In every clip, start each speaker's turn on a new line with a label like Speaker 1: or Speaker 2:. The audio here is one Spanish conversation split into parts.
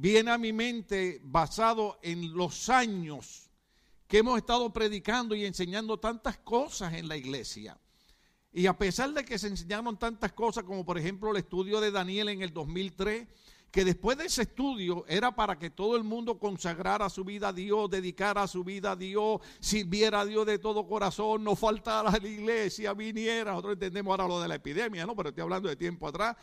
Speaker 1: viene a mi mente basado en los años que hemos estado predicando y enseñando tantas cosas en la iglesia. Y a pesar de que se enseñaron tantas cosas, como por ejemplo el estudio de Daniel en el 2003, que después de ese estudio era para que todo el mundo consagrara su vida a Dios, dedicara su vida a Dios, sirviera a Dios de todo corazón, no faltara a la iglesia, viniera. Nosotros entendemos ahora lo de la epidemia, ¿no? Pero estoy hablando de tiempo atrás.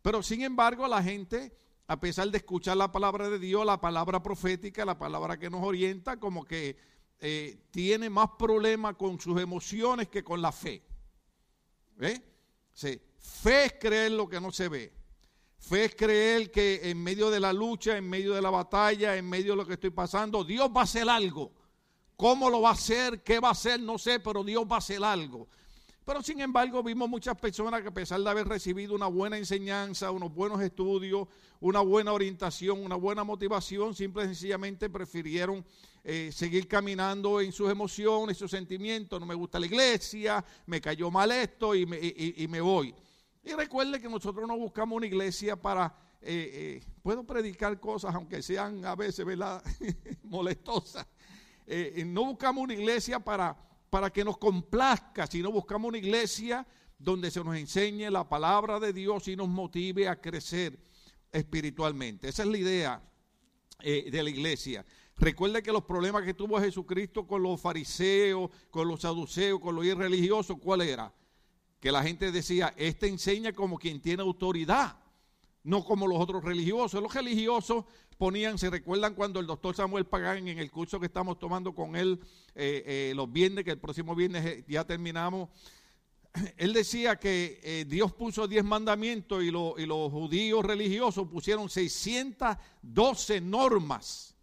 Speaker 1: Pero sin embargo, la gente, a pesar de escuchar la palabra de Dios, la palabra profética, la palabra que nos orienta, como que eh, tiene más problema con sus emociones que con la fe. Sí. Fe es creer lo que no se ve. Fe es creer que en medio de la lucha, en medio de la batalla, en medio de lo que estoy pasando, Dios va a hacer algo. ¿Cómo lo va a hacer? ¿Qué va a hacer? No sé, pero Dios va a hacer algo. Pero sin embargo vimos muchas personas que a pesar de haber recibido una buena enseñanza, unos buenos estudios, una buena orientación, una buena motivación, simple y sencillamente prefirieron eh, seguir caminando en sus emociones, sus sentimientos. No me gusta la iglesia, me cayó mal esto y me, y me voy. Y recuerde que nosotros no buscamos una iglesia para, eh, eh, puedo predicar cosas aunque sean a veces, ¿verdad? molestosas. Eh, no buscamos una iglesia para, para que nos complazca, sino buscamos una iglesia donde se nos enseñe la palabra de Dios y nos motive a crecer espiritualmente. Esa es la idea de la iglesia. Recuerde que los problemas que tuvo Jesucristo con los fariseos, con los saduceos, con los irreligiosos, ¿cuál era? que la gente decía, este enseña como quien tiene autoridad, no como los otros religiosos. Los religiosos ponían, se recuerdan cuando el doctor Samuel Pagán en el curso que estamos tomando con él eh, eh, los viernes, que el próximo viernes eh, ya terminamos, él decía que Dios puso 10 mandamientos y, y los judíos religiosos pusieron 612 normas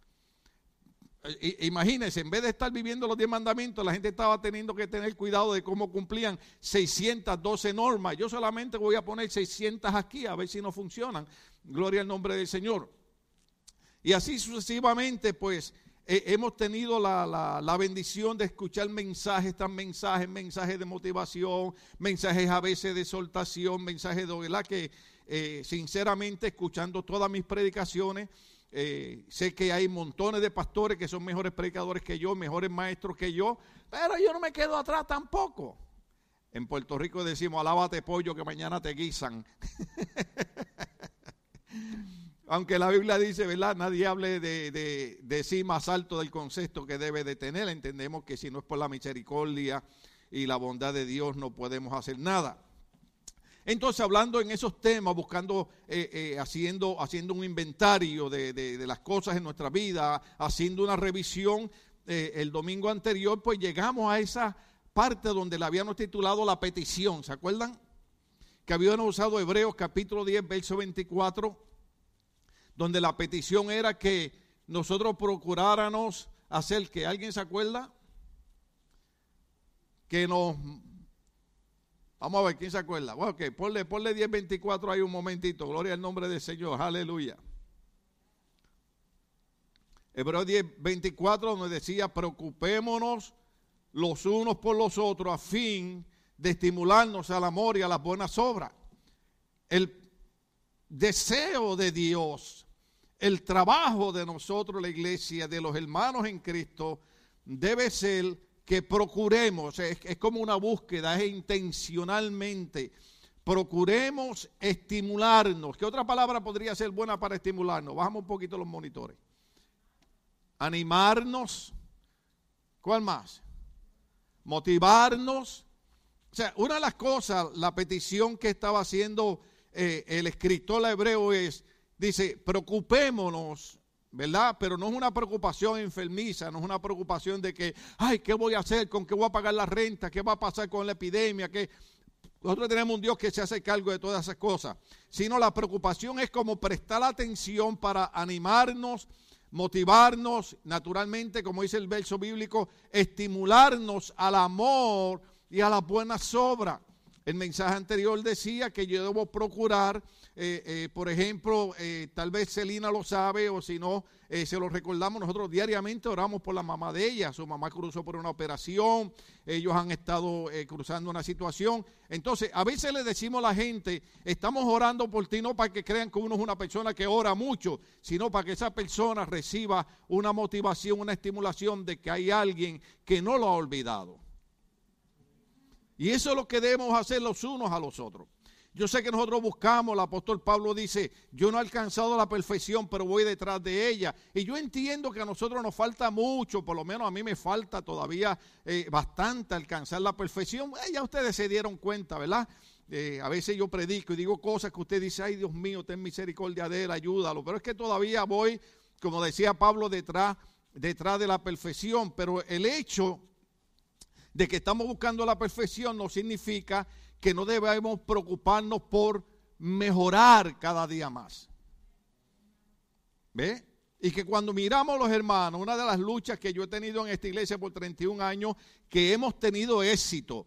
Speaker 1: Imagínense, en vez de estar viviendo los diez mandamientos, la gente estaba teniendo que tener cuidado de cómo cumplían 612 normas. Yo solamente voy a poner 600 aquí a ver si no funcionan. Gloria al nombre del Señor. Y así sucesivamente, pues eh, hemos tenido la, bendición de escuchar mensajes, tan mensajes, mensajes de motivación, mensajes a veces de exhortación, mensajes de verdad que eh, sinceramente escuchando todas mis predicaciones eh, sé que hay montones de pastores que son mejores predicadores que yo, mejores maestros que yo, pero yo no me quedo atrás tampoco. En Puerto Rico decimos, alábate pollo que mañana te guisan. Aunque la Biblia dice, ¿verdad? Nadie hable de, de, de, sí más alto del concepto que debe de tener. Entendemos que si no es por la misericordia y la bondad de Dios no podemos hacer nada. Entonces, hablando en esos temas, buscando, eh, eh, haciendo, haciendo un inventario de, las cosas en nuestra vida, haciendo una revisión, eh, el domingo anterior, pues llegamos a esa parte donde la habíamos titulado la petición, ¿se acuerdan? Que habíamos usado Hebreos capítulo 10, verso 24, donde la petición era que nosotros procuráramos hacer que, ¿alguien se acuerda? Que nos Vamos a ver, ¿quién se acuerda? Bueno, ok, ponle, ponle 10.24 ahí un momentito. Gloria al nombre del Señor. Aleluya. Hebreos 10.24 donde decía, preocupémonos los unos por los otros a fin de estimularnos al amor y a las buenas obras. El deseo de Dios, el trabajo de nosotros, la iglesia, de los hermanos en Cristo, debe ser que procuremos, es, como una búsqueda, es intencionalmente, procuremos estimularnos. ¿Qué otra palabra podría ser buena para estimularnos? Bajamos un poquito los monitores. Animarnos. ¿Cuál más? Motivarnos. O sea, una de las cosas, la petición que estaba haciendo eh, el escritor hebreo es, dice, preocupémonos ¿verdad? Pero no es una preocupación enfermiza, no es una preocupación de que, ay, ¿qué voy a hacer? ¿Con qué voy a pagar la renta? ¿Qué va a pasar con la epidemia? ¿Qué? Nosotros tenemos un Dios que se hace cargo de todas esas cosas. Sino la preocupación es como prestar atención para animarnos, motivarnos, naturalmente, como dice el verso bíblico, estimularnos al amor y a las buenas obras. El mensaje anterior decía que yo debo procurar, eh, eh, por ejemplo, eh, tal vez Celina lo sabe o si no, se lo recordamos, nosotros diariamente oramos por la mamá de ella, su mamá cruzó por una operación, ellos han estado cruzando una situación. Entonces, a veces le decimos a la gente, estamos orando por ti no para que crean que uno es una persona que ora mucho, sino para que esa persona reciba una motivación, una estimulación de que hay alguien que no lo ha olvidado. Y eso es lo que debemos hacer los unos a los otros. Yo sé que nosotros buscamos, el apóstol Pablo dice, yo no he alcanzado la perfección, pero voy detrás de ella. Y yo entiendo que a nosotros nos falta mucho, por lo menos a mí me falta todavía eh, bastante alcanzar la perfección. Eh, ya ustedes se dieron cuenta, ¿verdad? Eh, a veces yo predico y digo cosas que usted dice, ay Dios mío, ten misericordia de él, ayúdalo. Pero es que todavía voy, como decía Pablo, detrás, detrás de la perfección. Pero el hecho de que estamos buscando la perfección no significa que no debemos preocuparnos por mejorar cada día más. ¿Ve? Y que cuando miramos los hermanos, una de las luchas que yo he tenido en esta iglesia por 31 años, que hemos tenido éxito,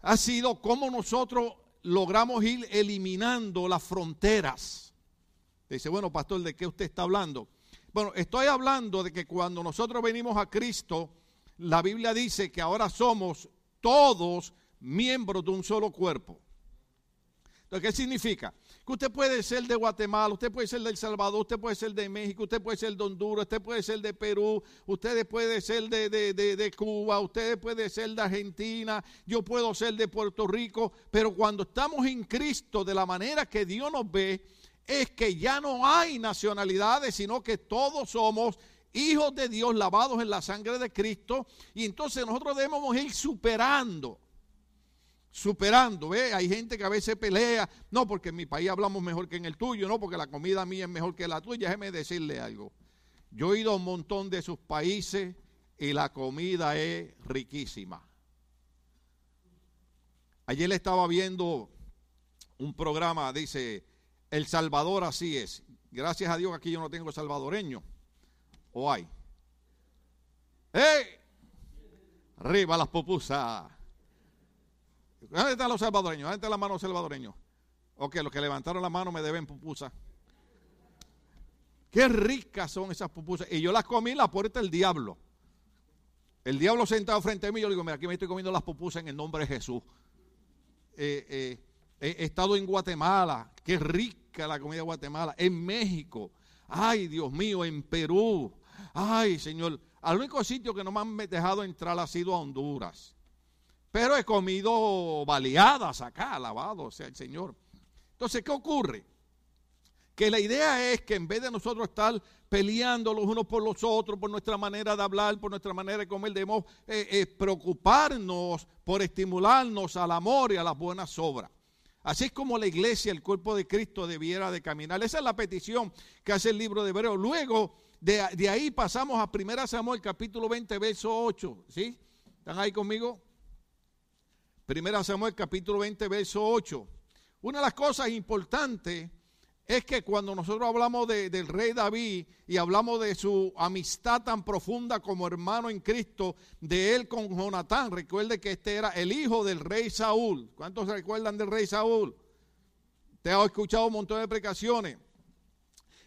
Speaker 1: ha sido cómo nosotros logramos ir eliminando las fronteras. Dice, bueno, pastor, ¿de qué usted está hablando? Bueno, estoy hablando de que cuando nosotros venimos a Cristo, la Biblia dice que ahora somos todos miembros de un solo cuerpo. Entonces, ¿qué significa? Que usted puede ser de Guatemala, usted puede ser de El Salvador, usted puede ser de México, usted puede ser de Honduras, usted puede ser de Perú, usted puede ser de, de Cuba, usted puede ser de Argentina, yo puedo ser de Puerto Rico, pero cuando estamos en Cristo de la manera que Dios nos ve, es que ya no hay nacionalidades, sino que todos somos hijos de Dios lavados en la sangre de Cristo. Y entonces nosotros debemos ir superando. Superando, ¿ve? Hay gente que a veces pelea, no porque en mi país hablamos mejor que en el tuyo, no porque la comida mía es mejor que la tuya. Déjeme decirle algo. Yo he ido a un montón de sus países y la comida es riquísima. Ayer le estaba viendo un programa, dice, El Salvador así es. Gracias a Dios aquí yo no tengo salvadoreño. ¿O hay? ¡Eh! Arriba las pupusas. ¿Dónde están los salvadoreños? ¿Dónde están las manos salvadoreños? Ok, los que levantaron la mano me deben pupusas. Qué ricas son esas pupusas. Y yo las comí la puerta del diablo. El diablo sentado frente a mí, yo le digo, mira, aquí me estoy comiendo las pupusas en el nombre de Jesús. Eh, eh, he estado en Guatemala, qué rica la comida de Guatemala. En México, ay Dios mío, en Perú, Ay, Señor, al único sitio que no me han dejado entrar ha sido a Honduras. Pero he comido baleadas acá, alabado sea el Señor. Entonces, ¿qué ocurre? Que la idea es que en vez de nosotros estar peleando los unos por los otros, por nuestra manera de hablar, por nuestra manera de comer, debemos eh, eh, preocuparnos por estimularnos al amor y a las buenas obras. Así es como la iglesia, el cuerpo de Cristo debiera de caminar. Esa es la petición que hace el libro de Hebreo. Luego de, ahí pasamos a 1 Samuel capítulo 20, verso 8. ¿Sí? ¿Están ahí conmigo? 1 Samuel capítulo 20, verso 8. Una de las cosas importantes es que cuando nosotros hablamos del rey David y hablamos de su amistad tan profunda como hermano en Cristo, de él con Jonatán, recuerde que este era el hijo del rey Saúl. ¿Cuántos recuerdan del rey Saúl? Te ha escuchado un montón de explicaciones.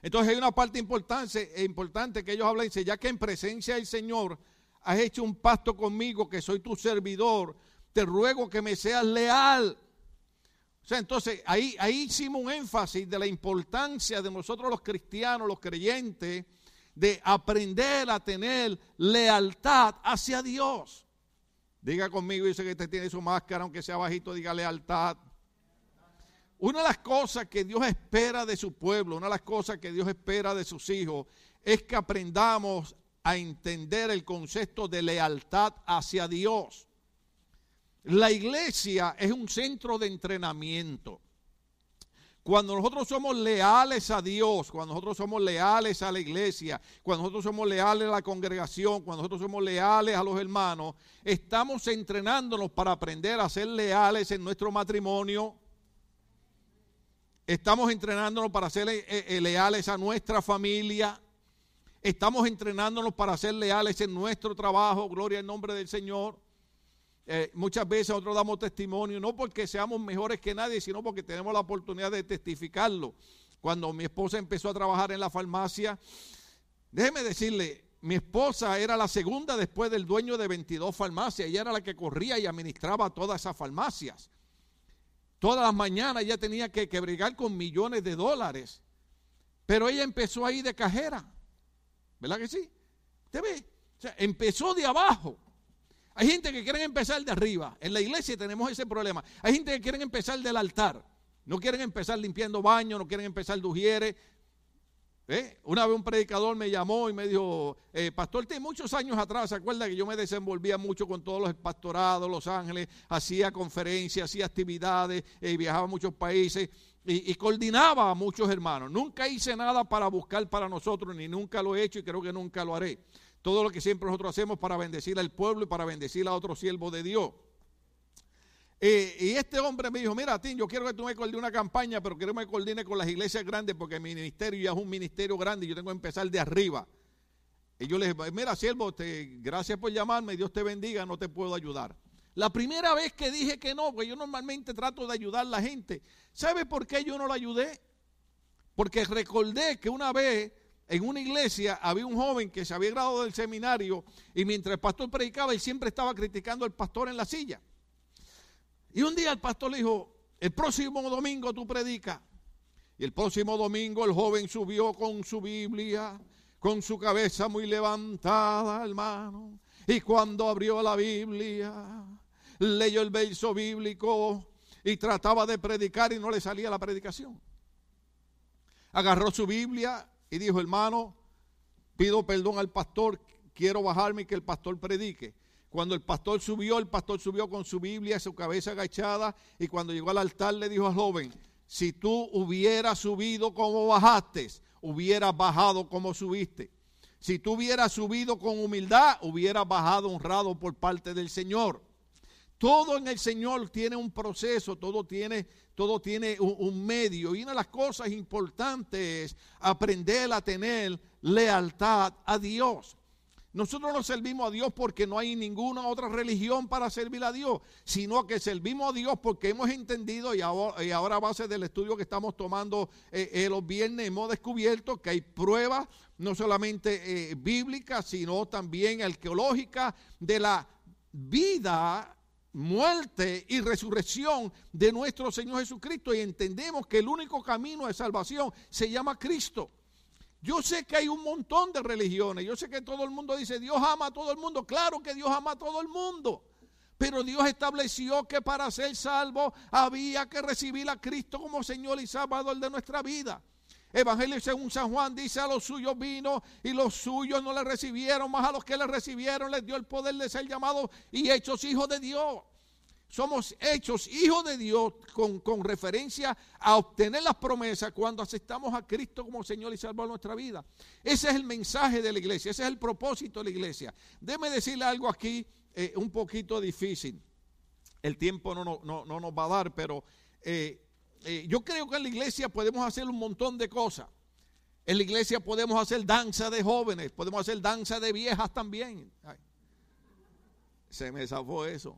Speaker 1: Entonces hay una parte importante, eh, importante que ellos hablan, dice, ya que en presencia del Señor has hecho un pacto conmigo, que soy tu servidor, te ruego que me seas leal. O sea, entonces ahí, ahí hicimos un énfasis de la importancia de nosotros los cristianos, los creyentes, de aprender a tener lealtad hacia Dios. Diga conmigo, dice que usted tiene su máscara, aunque sea bajito, diga lealtad. Una de las cosas que Dios espera de su pueblo, una de las cosas que Dios espera de sus hijos, es que aprendamos a entender el concepto de lealtad hacia Dios. La iglesia es un centro de entrenamiento. Cuando nosotros somos leales a Dios, cuando nosotros somos leales a la iglesia, cuando nosotros somos leales a la congregación, cuando nosotros somos leales a los hermanos, estamos entrenándonos para aprender a ser leales en nuestro matrimonio, Estamos entrenándonos para ser eh, eh, leales a nuestra familia. Estamos entrenándonos para ser leales en nuestro trabajo. Gloria al nombre del Señor. eh, muchas veces nosotros damos testimonio, no porque seamos mejores que nadie, sino porque tenemos la oportunidad de testificarlo. Cuando mi esposa empezó a trabajar en la farmacia, déjeme decirle, mi esposa era la segunda después del dueño de 22 farmacias. Ella era la que corría y administraba todas esas farmacias. Todas las mañanas ella tenía que, que brigar con millones de dólares. Pero ella empezó ahí de cajera. ¿Verdad que sí? ¿Usted ve? O sea, empezó de abajo. Hay gente que quiere empezar de arriba. En la iglesia tenemos ese problema. Hay gente que quiere empezar del altar. No quieren empezar limpiando baños, no quieren empezar de ¿Eh? Una vez un predicador me llamó y me dijo, eh, pastor, muchos años atrás, ¿se acuerda que yo me desenvolvía mucho con todos los pastorados, Los Ángeles, hacía conferencias, hacía actividades, eh, viajaba a muchos países y, y, coordinaba a muchos hermanos. Nunca hice nada para buscar para nosotros, ni nunca lo he hecho y creo que nunca lo haré. Todo lo que siempre nosotros hacemos para bendecir al pueblo y para bendecir a otro siervo de Dios. Y este hombre me dijo, mira, Tim, yo quiero que tú me coordines una campaña, pero quiero que me coordine con las iglesias grandes porque mi ministerio ya es un ministerio grande y yo tengo que empezar de arriba. Y yo le dije, mira, siervo, te, gracias por llamarme, Dios te bendiga, no te puedo ayudar. La primera vez que dije que no, porque yo normalmente trato de ayudar a la gente, ¿sabe por qué yo no la ayudé? Porque recordé que una vez en una iglesia había un joven que se había graduado del seminario y mientras el pastor predicaba, él siempre estaba criticando al pastor en la silla. Y un día el pastor le dijo, el próximo domingo tú predicas. Y el próximo domingo el joven subió con su Biblia, con su cabeza muy levantada, hermano. Y cuando abrió la Biblia, leyó el verso bíblico y trataba de predicar y no le salía la predicación. Agarró su Biblia y dijo, hermano, pido perdón al pastor, quiero bajarme y que el pastor predique. Cuando el pastor subió, el pastor subió con su Biblia, su cabeza agachada, y cuando llegó al altar le dijo al joven, si tú hubieras subido como bajaste, hubieras bajado como subiste. Si tú hubieras subido con humildad, hubieras bajado honrado por parte del Señor. Todo en el Señor tiene un proceso, todo tiene, todo tiene un, un, medio. Y una de las cosas importantes es aprender a tener lealtad a Dios. Nosotros no servimos a Dios porque no hay ninguna otra religión para servir a Dios, sino que servimos a Dios porque hemos entendido y ahora, a base del estudio que estamos tomando eh, eh, los viernes hemos descubierto que hay pruebas no solamente eh, bíblicas, sino también arqueológicas de la vida muerte y resurrección de nuestro Señor Jesucristo y entendemos que el único camino de salvación se llama Cristo. Yo sé que hay un montón de religiones. Yo sé que todo el mundo dice, Dios ama a todo el mundo. Claro que Dios ama a todo el mundo. Pero Dios estableció que para ser salvo había que recibir a Cristo como Señor y Salvador de nuestra vida. Evangelio según San Juan dice a los suyos vino y los suyos no le recibieron, más a los que le recibieron les dio el poder de ser llamados y hechos hijos de Dios somos hechos hijos de Dios con, con, referencia a obtener las promesas cuando aceptamos a Cristo como Señor y Salvador de nuestra vida. Ese es el mensaje de la iglesia, ese es el propósito de la iglesia. Déjeme decirle algo aquí eh, un poquito difícil. El tiempo no, no, no, no nos va a dar, pero eh, eh, yo creo que en la iglesia podemos hacer un montón de cosas. En la iglesia podemos hacer danza de jóvenes, podemos hacer danza de viejas también. Se me zafó eso.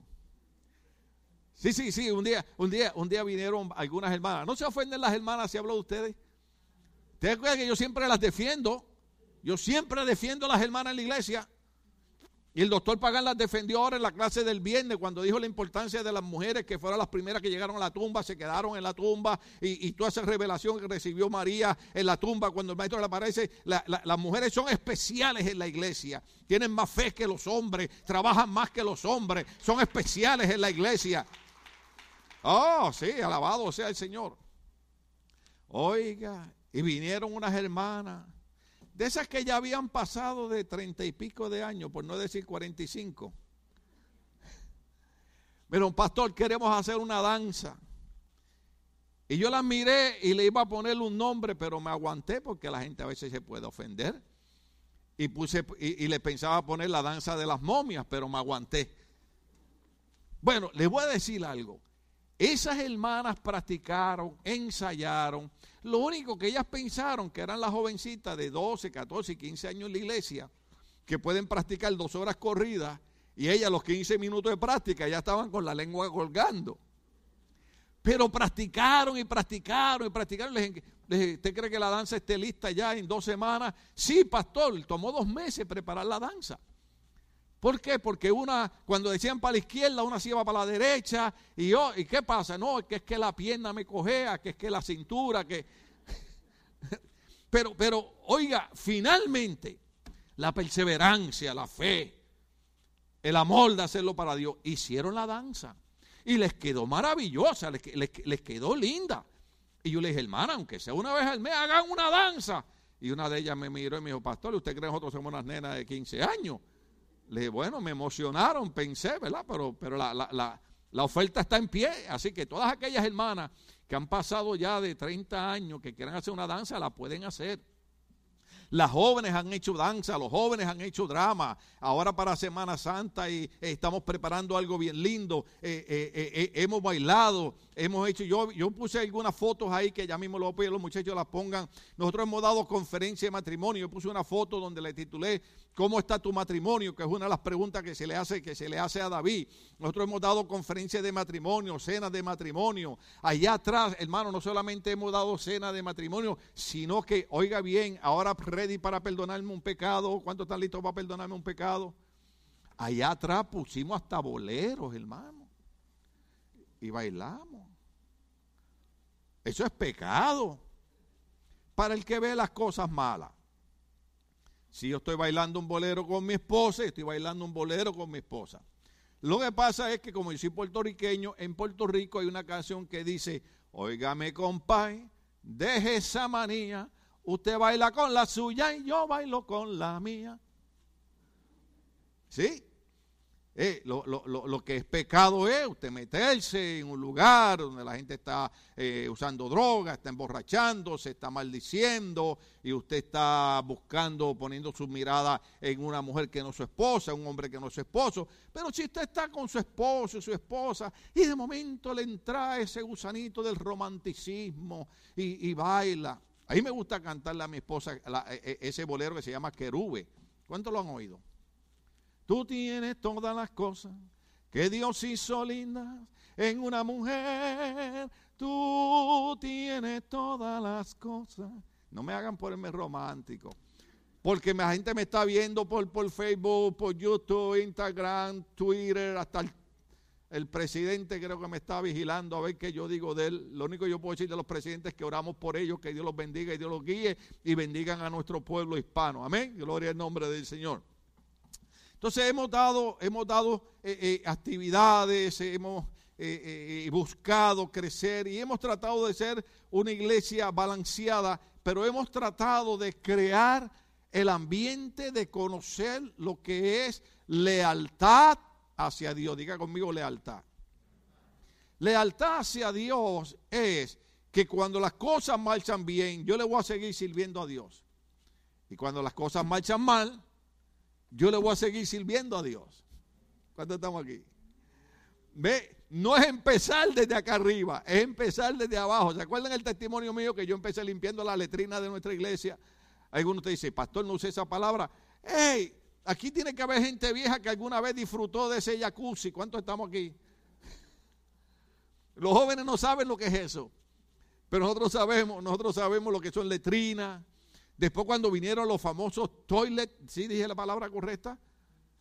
Speaker 1: Sí, sí, sí, un día, un día, un día vinieron algunas hermanas. No se ofenden las hermanas si hablo de ustedes. Ustedes que yo siempre las defiendo. Yo siempre defiendo a las hermanas en la iglesia. Y el doctor Pagán las defendió ahora en la clase del viernes cuando dijo la importancia de las mujeres que fueron las primeras que llegaron a la tumba, se quedaron en la tumba y, toda esa revelación que recibió María en la tumba cuando el maestro le aparece. las mujeres son especiales en la iglesia, tienen más fe que los hombres, trabajan más que los hombres, son especiales en la iglesia. Oh, sí, alabado sea el Señor. Oiga, y vinieron unas hermanas, de esas que ya habían pasado de treinta y pico de años, por no decir cuarenta y cinco. Pero, pastor, queremos hacer una danza. Y yo la miré y le iba a poner un nombre, pero me aguanté porque la gente a veces se puede ofender. Y, puse, y le pensaba poner la danza de las momias, pero me aguanté. Bueno, les voy a decir algo. Esas hermanas practicaron, ensayaron. Lo único que ellas pensaron que eran las jovencitas de 12, 14 y 15 años en la iglesia, que pueden practicar dos horas corridas Y ella a los 15 minutos de práctica ya estaban con la lengua colgando. Pero practicaron y practicaron y practicaron. ¿Usted cree que la danza esté lista ya en dos semanas? Sí, pastor, tomó dos meses preparar la danza. ¿Por qué? Porque una, cuando decían para la izquierda, una se iba para la derecha. Y yo, ¿y qué pasa? No, que es que la pierna me cojea, que es que la cintura, que. pero, pero, oiga, finalmente, la perseverancia, la fe, el amor de hacerlo para Dios, hicieron la danza. Y les quedó maravillosa, les, les, quedó linda. Y yo le dije, hermana, aunque sea una vez al mes, hagan una danza. Y una de ellas me miró y me dijo, pastor, ¿usted cree que nosotros somos unas nenas de 15 años? Le dije, bueno, me emocionaron, pensé, ¿verdad? Pero, pero la, la, la, oferta está en pie. Así que todas aquellas hermanas que han pasado ya de 30 años, que quieran hacer una danza, la pueden hacer. Las jóvenes han hecho danza, los jóvenes han hecho drama. Ahora para Semana Santa y eh, estamos preparando algo bien lindo. Eh, eh, hemos bailado, hemos hecho, yo, yo puse algunas fotos ahí que ya mismo lo voy a los muchachos las pongan. Nosotros hemos dado conferencia de matrimonio. Yo puse una foto donde le titulé ¿Cómo está tu matrimonio? Que es una de las preguntas que se le hace, que se le hace a David. Nosotros hemos dado conferencias de matrimonio, cenas de matrimonio. Allá atrás, hermano, no solamente hemos dado cena de matrimonio, sino que, oiga bien, ahora ready para perdonarme un pecado. ¿Cuántos están listos para perdonarme un pecado? Allá atrás pusimos hasta boleros, hermano. Y bailamos. Eso es pecado. Para el que ve las cosas malas. Si yo estoy bailando un bolero con mi esposa, estoy bailando un bolero con mi esposa. Lo que pasa es que como yo soy puertorriqueño, en Puerto Rico hay una canción que dice, óigame compay, deje esa manía, usted baila con la suya y yo bailo con la mía. ¿Sí? Eh, lo, lo, lo, que es pecado es usted meterse en un lugar donde la gente está eh, usando droga, está emborrachando, se está maldiciendo y usted está buscando, poniendo su mirada en una mujer que no es su esposa, un hombre que no es su esposo. Pero si usted está con su esposo y su esposa y de momento le entra ese gusanito del romanticismo y, baila. A me gusta cantarle a mi esposa e, e, ese bolero que se llama Querube. ¿Cuántos lo han oído? Tú tienes todas las cosas que Dios hizo lindas en una mujer. Tú tienes todas las cosas. No me hagan ponerme romántico. Porque la gente me está viendo por, por Facebook, por YouTube, Instagram, Twitter, hasta el, el, presidente creo que me está vigilando a ver qué yo digo de él. Lo único que yo puedo decir de los presidentes es que oramos por ellos, que Dios los bendiga y Dios los guíe y bendigan a nuestro pueblo hispano. Amén. Gloria al nombre del Señor. Entonces hemos dado, hemos dado eh, eh, actividades, hemos eh, buscado crecer y hemos tratado de ser una iglesia balanceada, pero hemos tratado de crear el ambiente de conocer lo que es lealtad hacia Dios. Diga conmigo lealtad. Lealtad hacia Dios es que cuando las cosas marchan bien, yo le voy a seguir sirviendo a Dios. Y cuando las cosas marchan mal, yo le voy a seguir sirviendo a Dios. ¿Cuántos estamos aquí? Ve, no es empezar desde acá arriba, es empezar desde abajo. ¿Se acuerdan el testimonio mío que yo empecé limpiando la letrina de nuestra iglesia? Algunos te dice, pastor, no use esa palabra. ¡Hey! Aquí tiene que haber gente vieja que alguna vez disfrutó de ese jacuzzi. ¿Cuántos estamos aquí? Los jóvenes no saben lo que es eso. Pero nosotros sabemos, nosotros sabemos lo que son letrinas, Después cuando vinieron los famosos toilet, ¿sí dije la palabra correcta?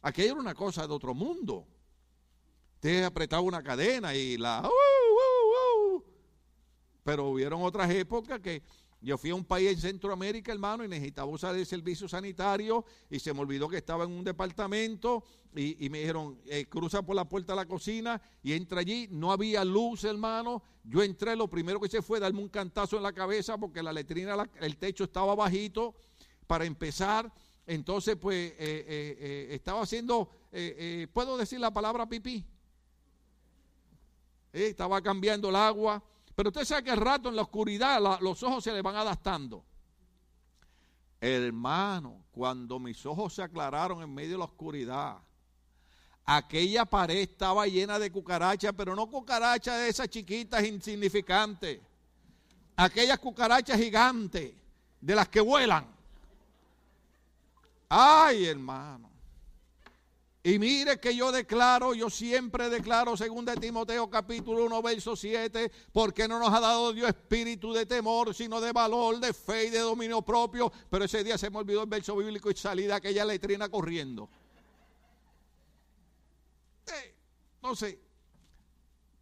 Speaker 1: Aquello era una cosa de otro mundo. Usted apretaba una cadena y la... Uh, uh, uh. Pero hubieron otras épocas que yo fui a un país en Centroamérica, hermano, y necesitaba usar el servicio sanitario y se me olvidó que estaba en un departamento y, me dijeron, eh, cruza por la puerta de la cocina y entra allí. No había luz, hermano. Yo entré, lo primero que hice fue darme un cantazo en la cabeza porque la letrina, el techo estaba bajito para empezar. Entonces, pues, eh, eh, estaba haciendo, ¿puedo decir la palabra pipí? estaba cambiando el agua pero usted sabe que al rato en la oscuridad los ojos se le van adaptando. Hermano, cuando mis ojos se aclararon en medio de la oscuridad, aquella pared estaba llena de cucarachas, pero no cucarachas de esas chiquitas insignificantes. Aquellas cucarachas gigantes, de las que vuelan. Ay, hermano. Y mire que yo declaro, yo siempre declaro, según de Timoteo capítulo 1, verso 7, porque no nos ha dado Dios espíritu de temor, sino de valor, de fe y de dominio propio. Pero ese día se me olvidó el verso bíblico y salí de aquella letrina corriendo. Eh, no sé,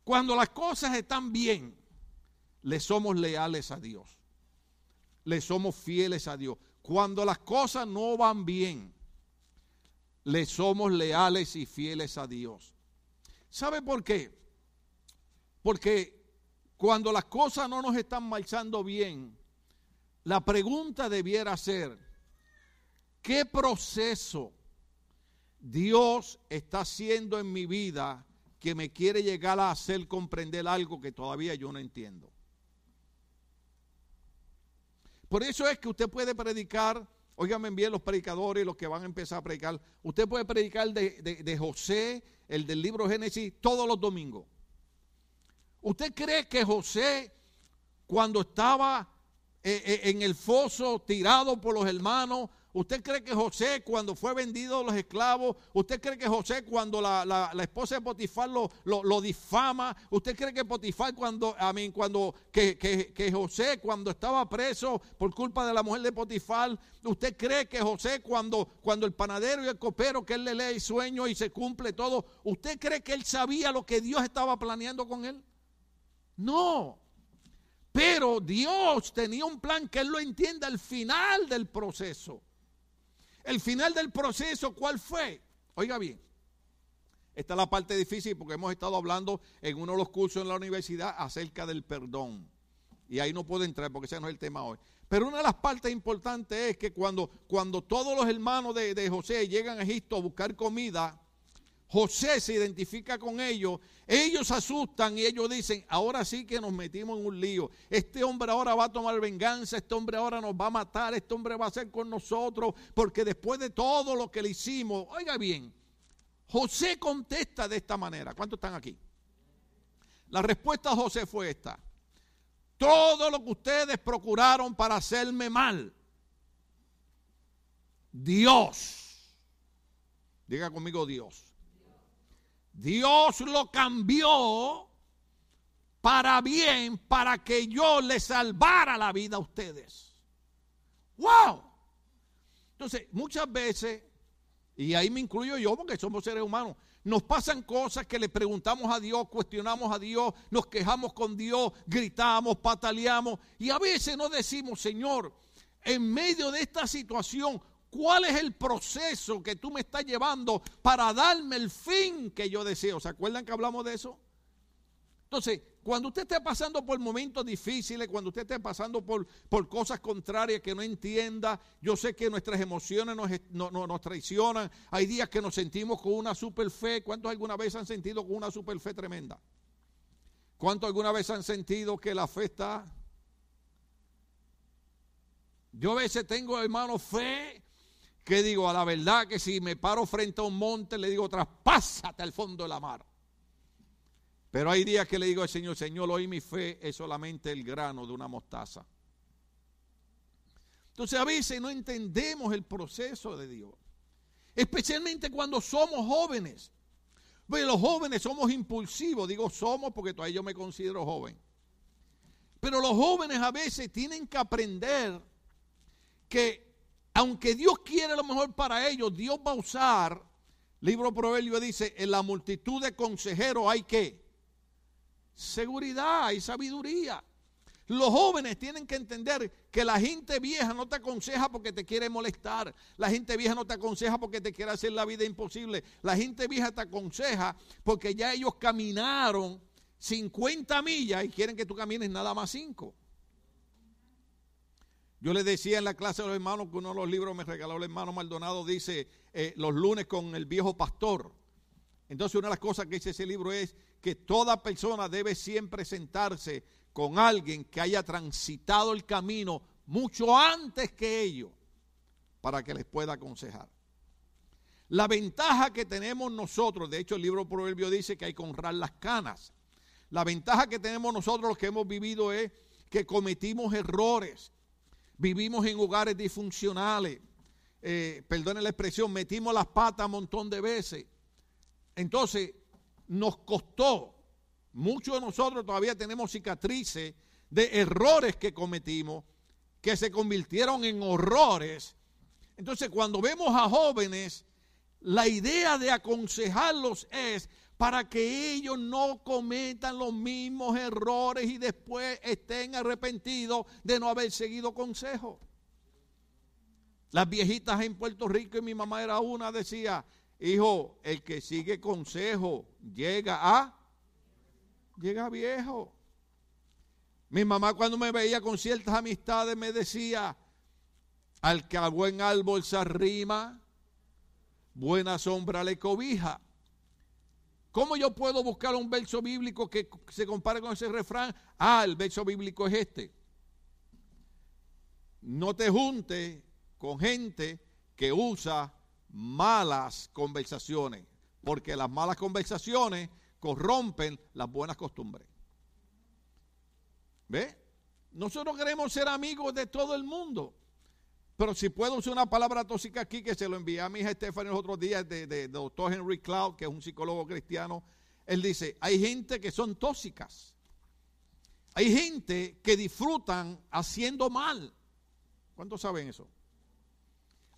Speaker 1: cuando las cosas están bien, le somos leales a Dios. Le somos fieles a Dios. Cuando las cosas no van bien, le somos leales y fieles a Dios. ¿Sabe por qué? Porque cuando las cosas no nos están marchando bien, la pregunta debiera ser, ¿qué proceso Dios está haciendo en mi vida que me quiere llegar a hacer comprender algo que todavía yo no entiendo? Por eso es que usted puede predicar Óigame bien los predicadores, los que van a empezar a predicar. Usted puede predicar de, José, el del libro Génesis, todos los domingos. ¿Usted cree que José, cuando estaba eh, eh, en el foso, tirado por los hermanos, ¿Usted cree que José cuando fue vendido a los esclavos, usted cree que José cuando la, esposa de Potifar lo, lo, difama, usted cree que Potifar cuando, a mí, cuando, que, que, José cuando estaba preso por culpa de la mujer de Potifar, usted cree que José cuando, cuando el panadero y el copero que él le lee sueño y se cumple todo, usted cree que él sabía lo que Dios estaba planeando con él? No. Pero Dios tenía un plan que él lo entienda al final del proceso. El final del proceso, ¿cuál fue? Oiga bien, esta es la parte difícil porque hemos estado hablando en uno de los cursos en la universidad acerca del perdón. Y ahí no puedo entrar porque ese no es el tema hoy. Pero una de las partes importantes es que cuando, cuando todos los hermanos de, de José llegan a Egipto a buscar comida, José se identifica con ellos, ellos asustan y ellos dicen, ahora sí que nos metimos en un lío. Este hombre ahora va a tomar venganza, este hombre ahora nos va a matar, este hombre va a ser con nosotros, porque después de todo lo que le hicimos, oiga bien, José contesta de esta manera. ¿Cuántos están aquí? La respuesta de José fue esta. Todo lo que ustedes procuraron para hacerme mal, Dios, diga conmigo Dios Dios lo cambió para bien, para que yo le salvara la vida a ustedes. ¡Wow! Entonces, muchas veces, y ahí me incluyo yo porque somos seres humanos, nos pasan cosas que le preguntamos a Dios, cuestionamos a Dios, nos quejamos con Dios, gritamos, pataleamos, y a veces no decimos, Señor, en medio de esta situación, ¿Cuál es el proceso que tú me estás llevando para darme el fin que yo deseo? ¿Se acuerdan que hablamos de eso? Entonces, cuando usted esté pasando por momentos difíciles, cuando usted esté pasando por, por cosas contrarias que no entienda, yo sé que nuestras emociones nos, nos traicionan. Hay días que nos sentimos con una super fe. ¿Cuántos alguna vez han sentido con una super fe tremenda? ¿Cuántos alguna vez han sentido que la fe está? Yo a veces tengo, hermano, fe ¿Qué digo? A la verdad que si me paro frente a un monte, le digo, traspásate al fondo de la mar. Pero hay días que le digo al Señor, Señor, hoy mi fe es solamente el grano de una mostaza. Entonces a veces no entendemos el proceso de Dios. Especialmente cuando somos jóvenes. Los jóvenes somos impulsivos. Digo somos porque todavía yo me considero joven. Pero los jóvenes a veces tienen que aprender que aunque Dios quiere lo mejor para ellos, Dios va a usar, libro Proverbio dice, en la multitud de consejeros hay que seguridad y sabiduría. Los jóvenes tienen que entender que la gente vieja no te aconseja porque te quiere molestar. La gente vieja no te aconseja porque te quiere hacer la vida imposible. La gente vieja te aconseja porque ya ellos caminaron 50 millas y quieren que tú camines nada más 5. Yo le decía en la clase de los hermanos que uno de los libros me regaló el hermano Maldonado, dice eh, los lunes con el viejo pastor. Entonces una de las cosas que dice ese libro es que toda persona debe siempre sentarse con alguien que haya transitado el camino mucho antes que ellos para que les pueda aconsejar. La ventaja que tenemos nosotros, de hecho el libro Proverbio dice que hay que honrar las canas. La ventaja que tenemos nosotros los que hemos vivido es que cometimos errores, Vivimos en hogares disfuncionales. eh, perdone la expresión, metimos las patas un montón de veces. Entonces, nos costó, muchos de nosotros todavía tenemos cicatrices de errores que cometimos, que se convirtieron en horrores. Entonces, cuando vemos a jóvenes, la idea de aconsejarlos es para que ellos no cometan los mismos errores y después estén arrepentidos de no haber seguido consejo. Las viejitas en Puerto Rico, y mi mamá era una, decía, hijo, el que sigue consejo llega a, llega viejo. Mi mamá cuando me veía con ciertas amistades me decía, al que a buen árbol se arrima, buena sombra le cobija. ¿Cómo yo puedo buscar un verso bíblico que se compare con ese refrán? Ah, el verso bíblico es este. No te juntes con gente que usa malas conversaciones, porque las malas conversaciones corrompen las buenas costumbres. ¿Ve? Nosotros queremos ser amigos de todo el mundo. Pero si puedo usar una palabra tóxica aquí, que se lo envié a mi hija Stephanie los otros días de, doctor Henry Cloud, que es un psicólogo cristiano. Él dice, hay gente que son tóxicas. Hay gente que disfrutan haciendo mal. ¿Cuántos saben eso?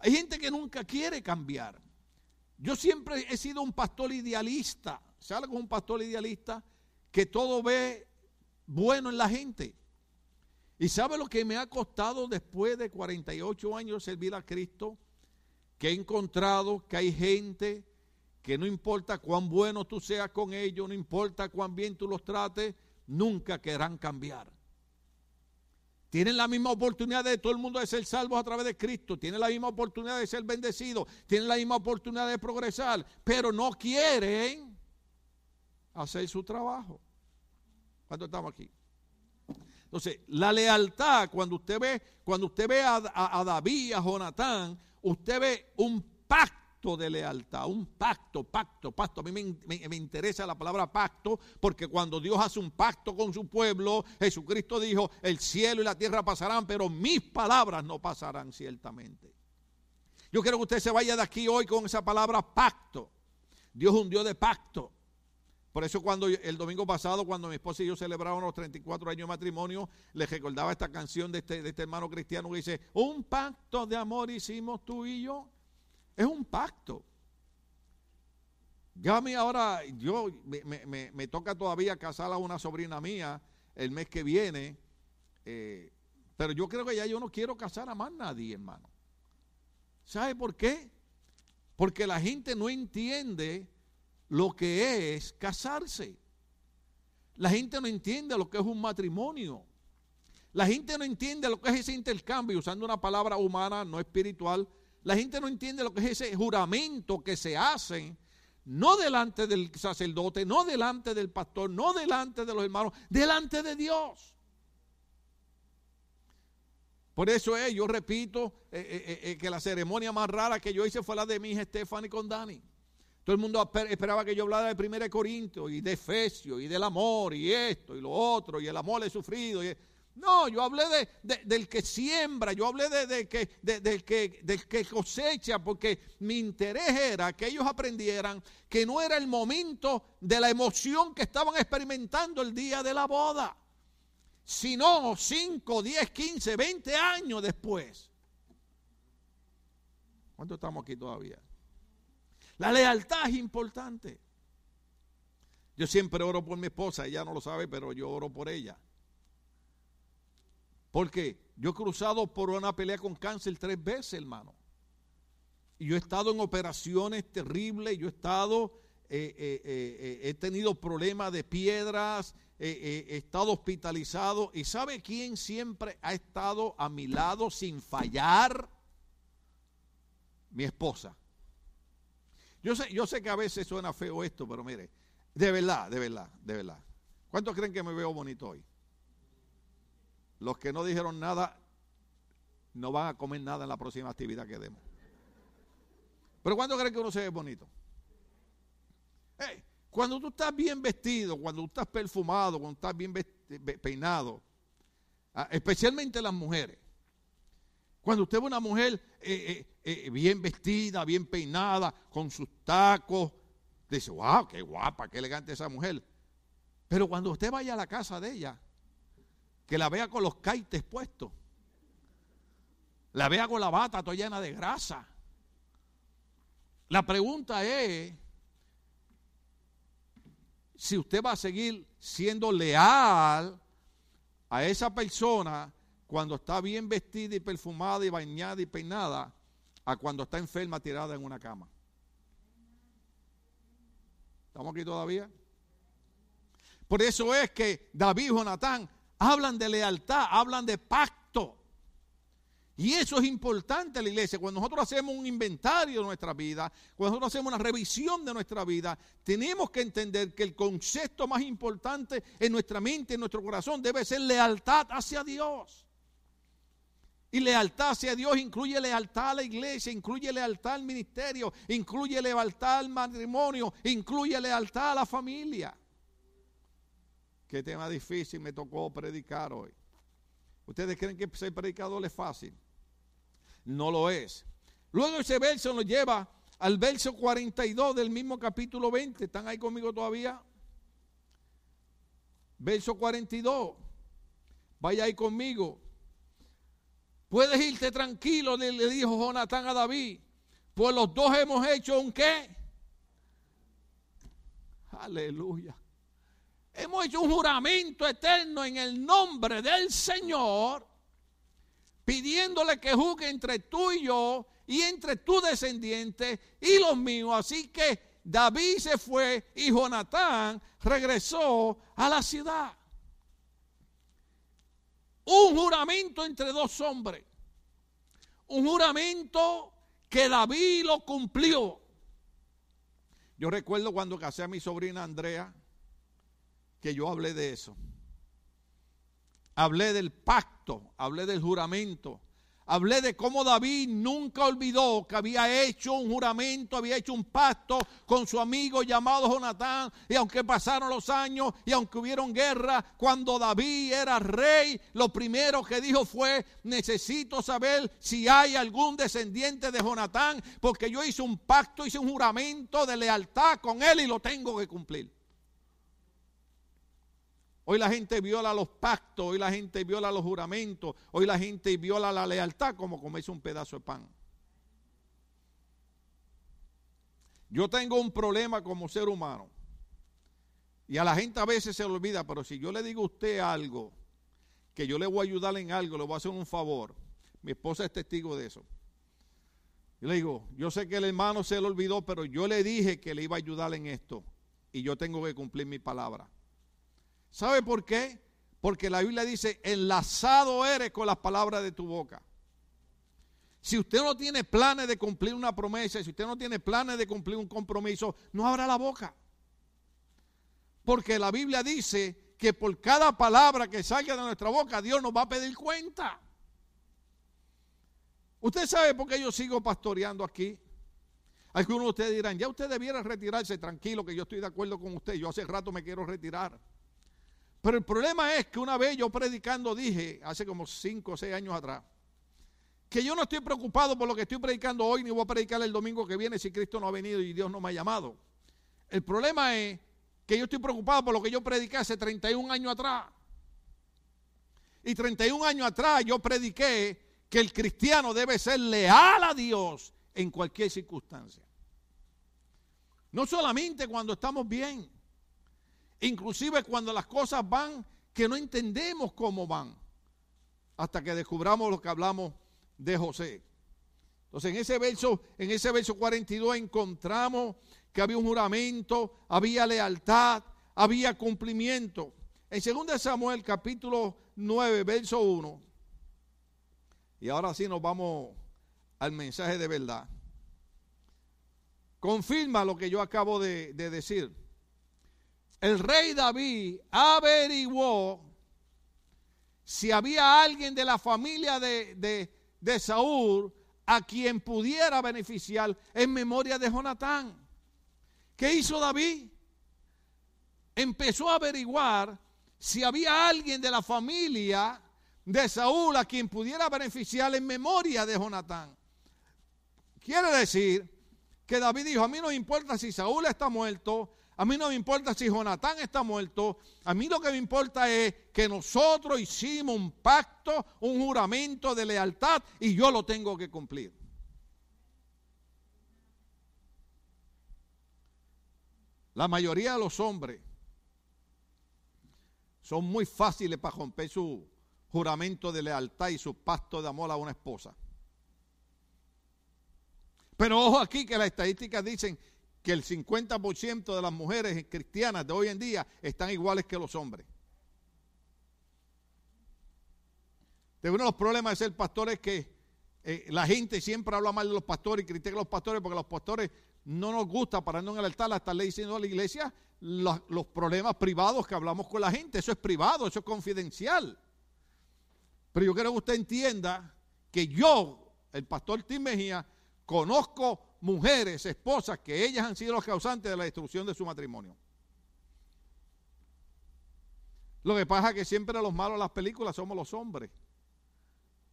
Speaker 1: Hay gente que nunca quiere cambiar. Yo siempre he sido un pastor idealista. ¿Sabe con un pastor idealista? Que todo ve bueno en la gente. ¿Y sabe lo que me ha costado después de 48 años servir a Cristo? Que he encontrado que hay gente que no importa cuán bueno tú seas con ellos, no importa cuán bien tú los trates, nunca querrán cambiar. Tienen la misma oportunidad de todo el mundo de ser salvos a través de Cristo. Tienen la misma oportunidad de ser bendecidos. Tienen la misma oportunidad de progresar. Pero no quieren hacer su trabajo. ¿Cuánto estamos aquí? Entonces, la lealtad, cuando usted ve, cuando usted ve a, David, a Jonatán, usted ve un pacto de lealtad, un pacto, pacto, pacto. A mí me, interesa la palabra pacto porque cuando Dios hace un pacto con su pueblo, Jesucristo dijo, el cielo y la tierra pasarán, pero mis palabras no pasarán ciertamente. Yo quiero que usted se vaya de aquí hoy con esa palabra pacto. Dios un Dios de pacto. Por eso cuando el domingo pasado, cuando mi esposa y yo celebramos los 34 años de matrimonio, les recordaba esta canción de este, de este hermano cristiano que dice, un pacto de amor hicimos tú y yo. Es un pacto. Ya a mí ahora, yo me, toca todavía casar a una sobrina mía el mes que viene, eh, pero yo creo que ya yo no quiero casar a más nadie, hermano. ¿Sabe por qué? Porque la gente no entiende lo que es casarse. La gente no entiende lo que es un matrimonio. La gente no entiende lo que es ese intercambio, usando una palabra humana, no espiritual. La gente no entiende lo que es ese juramento que se hace, no delante del sacerdote, no delante del pastor, no delante de los hermanos, delante de Dios. Por eso es, yo repito, eh, eh, eh, que la ceremonia más rara que yo hice fue la de mi hija Stephanie con Dani. Todo el mundo esperaba que yo hablara de 1 Corintios y de Efesios y del amor y esto y lo otro y el amor he sufrido. no, yo hablé de, del que siembra, yo hablé de, que, del, que, del que cosecha, porque mi interés era que ellos aprendieran que no era el momento de la emoción que estaban experimentando el día de la boda, sino 5, 10, 15, 20 años después. ¿Cuánto estamos aquí todavía? La lealtad es importante. Yo siempre oro por mi esposa, ella no lo sabe, pero yo oro por ella. Porque yo he cruzado por una pelea con cáncer tres veces, hermano. Y yo he estado en operaciones terribles, yo he estado, eh, eh, eh, he tenido problemas de piedras, he estado hospitalizado. ¿Y sabe quién siempre ha estado a mi lado sin fallar? Mi esposa. Yo sé, yo sé que a veces suena feo esto, pero mire, de verdad, de verdad, de verdad. ¿Cuántos creen que me veo bonito hoy? Los que no dijeron nada no van a comer nada en la próxima actividad que demos. Pero ¿cuántos creen que uno se ve bonito? cuando tú estás bien vestido, cuando tú estás perfumado, cuando estás bien peinado, ah, especialmente las mujeres, cuando usted ve una mujer eh, eh, eh, bien vestida, bien peinada, con sus tacos. Dice, wow, qué guapa, qué elegante esa mujer. Pero cuando usted vaya a la casa de ella, que la vea con los caites puestos, la vea con la bata toda llena de grasa. La pregunta es si usted va a seguir siendo leal a esa persona cuando está bien vestida y perfumada y bañada y peinada a cuando está enferma tirada en una cama. ¿Estamos aquí todavía? Por eso es que David y Jonatán hablan de lealtad, hablan de pacto. Y eso es importante en la iglesia. Cuando nosotros hacemos un inventario de nuestra vida, cuando nosotros hacemos una revisión de nuestra vida, tenemos que entender que el concepto más importante en nuestra mente, en nuestro corazón, debe ser lealtad hacia Dios. Y lealtad hacia Dios incluye lealtad a la iglesia, incluye lealtad al ministerio, incluye lealtad al matrimonio, incluye lealtad a la familia. Qué tema difícil me tocó predicar hoy. ¿Ustedes creen que ser predicador es fácil? No lo es. Luego ese verso nos lleva al verso 42 del mismo capítulo 20. ¿Están ahí conmigo todavía? Verso 42. Vaya ahí conmigo. Puedes irte tranquilo, le dijo Jonatán a David. Pues los dos hemos hecho un qué. Aleluya. Hemos hecho un juramento eterno en el nombre del Señor pidiéndole que juzgue entre tú y yo y entre tu descendiente y los míos. Así que David se fue y Jonatán regresó a la ciudad. Un juramento entre dos hombres. Un juramento que David lo cumplió. Yo recuerdo cuando casé a mi sobrina Andrea, que yo hablé de eso. Hablé del pacto, hablé del juramento. Hablé de cómo David nunca olvidó que había hecho un juramento, había hecho un pacto con su amigo llamado Jonatán. Y aunque pasaron los años y aunque hubieron guerra, cuando David era rey, lo primero que dijo fue, necesito saber si hay algún descendiente de Jonatán, porque yo hice un pacto, hice un juramento de lealtad con él y lo tengo que cumplir. Hoy la gente viola los pactos, hoy la gente viola los juramentos, hoy la gente viola la lealtad como comerse un pedazo de pan. Yo tengo un problema como ser humano. Y a la gente a veces se le olvida, pero si yo le digo a usted algo, que yo le voy a ayudar en algo, le voy a hacer un favor. Mi esposa es testigo de eso. Yo le digo, yo sé que el hermano se le olvidó, pero yo le dije que le iba a ayudar en esto. Y yo tengo que cumplir mi palabra. ¿Sabe por qué? Porque la Biblia dice, enlazado eres con las palabras de tu boca. Si usted no tiene planes de cumplir una promesa, si usted no tiene planes de cumplir un compromiso, no abra la boca. Porque la Biblia dice que por cada palabra que salga de nuestra boca, Dios nos va a pedir cuenta. Usted sabe por qué yo sigo pastoreando aquí. Algunos de ustedes dirán, ya usted debiera retirarse tranquilo, que yo estoy de acuerdo con usted. Yo hace rato me quiero retirar. Pero el problema es que una vez yo predicando dije, hace como 5 o 6 años atrás, que yo no estoy preocupado por lo que estoy predicando hoy, ni voy a predicar el domingo que viene si Cristo no ha venido y Dios no me ha llamado. El problema es que yo estoy preocupado por lo que yo prediqué hace 31 años atrás. Y 31 años atrás yo prediqué que el cristiano debe ser leal a Dios en cualquier circunstancia. No solamente cuando estamos bien, Inclusive cuando las cosas van que no entendemos cómo van. Hasta que descubramos lo que hablamos de José. Entonces en ese verso, en ese verso 42 encontramos que había un juramento, había lealtad, había cumplimiento. En 2 Samuel capítulo 9, verso 1. Y ahora sí nos vamos al mensaje de verdad. Confirma lo que yo acabo de, de decir el rey David averiguó si había alguien de la familia de, Saúl a quien pudiera beneficiar en memoria de Jonatán. ¿Qué hizo David? Empezó a averiguar si había alguien de la familia de Saúl a quien pudiera beneficiar en memoria de Jonatán. Quiere decir que David dijo, a mí no importa si Saúl está muerto, a mí no me importa si Jonatán está muerto, a mí lo que me importa es que nosotros hicimos un pacto, un juramento de lealtad y yo lo tengo que cumplir. La mayoría de los hombres son muy fáciles para romper su juramento de lealtad y su pacto de amor a una esposa. Pero ojo aquí que las estadísticas dicen que el 50% de las mujeres cristianas de hoy en día están iguales que los hombres. De uno de los problemas de ser pastor es que eh, la gente siempre habla mal de los pastores y critica a los pastores porque los pastores no nos gusta pararnos en el altar a estarle diciendo a la iglesia los problemas privados que hablamos con la gente. Eso es privado, eso es confidencial. Pero yo quiero que usted entienda que yo, el pastor Tim Mejía, conozco mujeres, esposas, que ellas han sido los causantes de la destrucción de su matrimonio. Lo que pasa es que siempre los malos de las películas somos los hombres.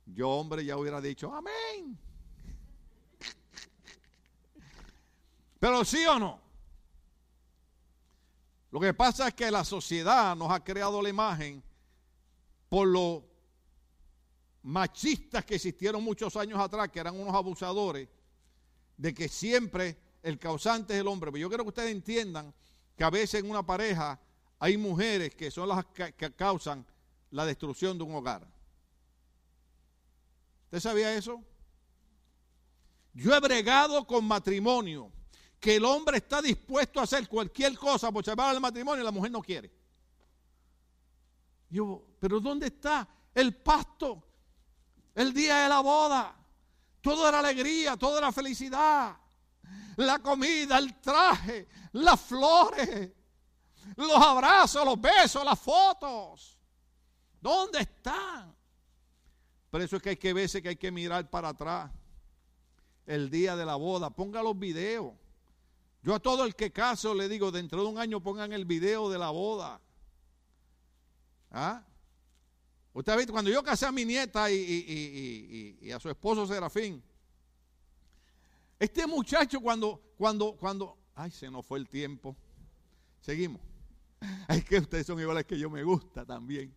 Speaker 1: Yo, hombre, ya hubiera dicho, amén. Pero sí o no. Lo que pasa es que la sociedad nos ha creado la imagen por lo machistas que existieron muchos años atrás, que eran unos abusadores, de que siempre el causante es el hombre. Pero yo quiero que ustedes entiendan que a veces en una pareja hay mujeres que son las que causan la destrucción de un hogar. ¿Usted sabía eso? Yo he bregado con matrimonio que el hombre está dispuesto a hacer cualquier cosa por salvar al matrimonio y la mujer no quiere. Yo, pero ¿dónde está el pasto? El día de la boda. Todo era alegría, todo era felicidad. La comida, el traje, las flores, los abrazos, los besos, las fotos. ¿Dónde están? Por eso es que hay que veces que hay que mirar para atrás. El día de la boda, ponga los videos. Yo a todo el que caso le digo, dentro de un año pongan el video de la boda. ¿Ah? Usted ha visto, cuando yo casé a mi nieta y, a su esposo Serafín, este muchacho cuando, cuando, cuando, ay, se nos fue el tiempo. Seguimos. Es que ustedes son iguales que yo me gusta también.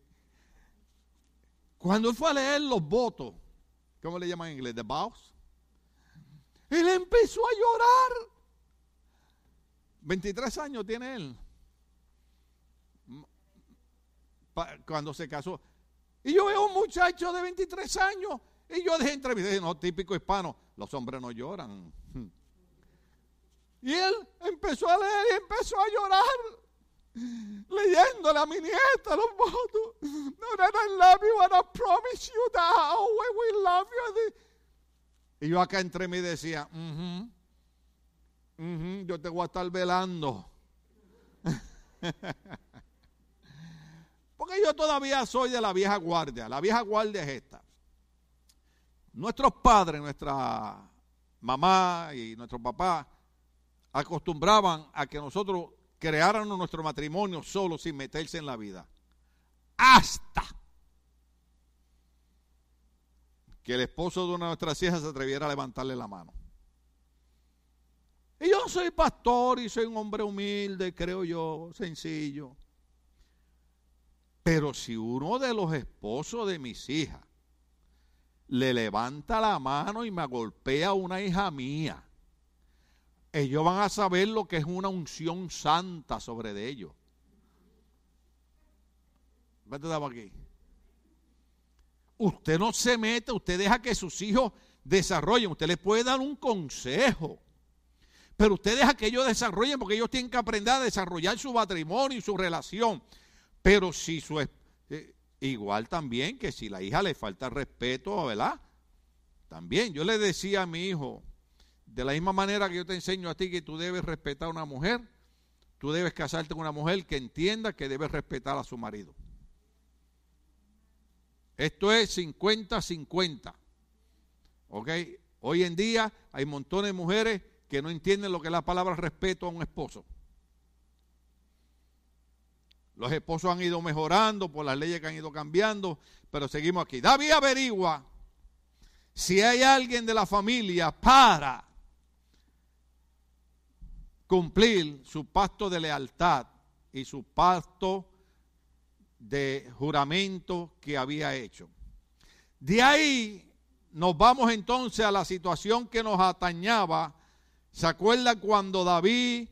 Speaker 1: Cuando él fue a leer los votos, ¿cómo le llaman en inglés? The vows. Él empezó a llorar. 23 años tiene él. Cuando se casó. Y yo veo un muchacho de 23 años. Y yo dije entrevista, no, típico hispano, los hombres no lloran. Y él empezó a leer y empezó a llorar. Leyéndole a mi nieta los votos. No, that I love you and I promise you that always we love you. Y yo acá entre mí decía, yo te voy a estar velando. Yo todavía soy de la vieja guardia. La vieja guardia es esta. Nuestros padres, nuestra mamá y nuestro papá acostumbraban a que nosotros creáramos nuestro matrimonio solo sin meterse en la vida. Hasta que el esposo de una de nuestras hijas se atreviera a levantarle la mano. Y yo soy pastor y soy un hombre humilde, creo yo, sencillo. Pero si uno de los esposos de mis hijas le levanta la mano y me golpea a una hija mía, ellos van a saber lo que es una unción santa sobre de ellos. Vete aquí. Usted no se mete, usted deja que sus hijos desarrollen. Usted les puede dar un consejo. Pero usted deja que ellos desarrollen porque ellos tienen que aprender a desarrollar su matrimonio y su relación. Pero si su eh, igual también que si la hija le falta respeto, ¿verdad? También yo le decía a mi hijo, de la misma manera que yo te enseño a ti que tú debes respetar a una mujer, tú debes casarte con una mujer que entienda que debe respetar a su marido. Esto es 50-50. ¿Ok? Hoy en día hay montones de mujeres que no entienden lo que es la palabra respeto a un esposo. Los esposos han ido mejorando por las leyes que han ido cambiando, pero seguimos aquí. David averigua si hay alguien de la familia para cumplir su pacto de lealtad y su pacto de juramento que había hecho. De ahí nos vamos entonces a la situación que nos atañaba. ¿Se acuerdan cuando David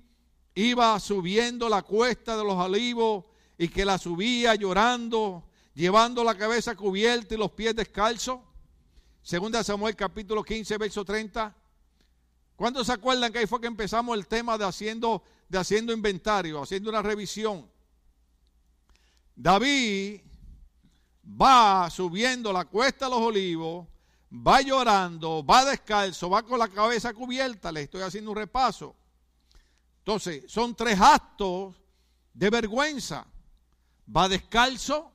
Speaker 1: iba subiendo la cuesta de los olivos y que la subía llorando, llevando la cabeza cubierta y los pies descalzos? Segunda Samuel capítulo 15, verso 30. ¿Cuántos se acuerdan que ahí fue que empezamos el tema de haciendo, de haciendo inventario, haciendo una revisión? David va subiendo la cuesta de los olivos, va llorando, va descalzo, va con la cabeza cubierta, le estoy haciendo un repaso. Entonces, son tres actos de vergüenza. Va descalzo,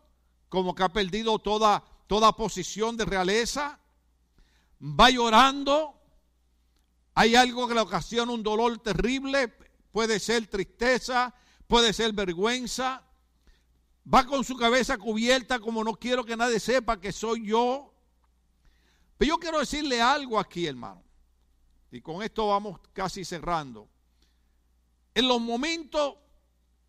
Speaker 1: como que ha perdido toda, toda posición de realeza. Va llorando. Hay algo que le ocasiona un dolor terrible. Puede ser tristeza, puede ser vergüenza. Va con su cabeza cubierta como no quiero que nadie sepa que soy yo. Pero yo quiero decirle algo aquí, hermano. Y con esto vamos casi cerrando. En los momentos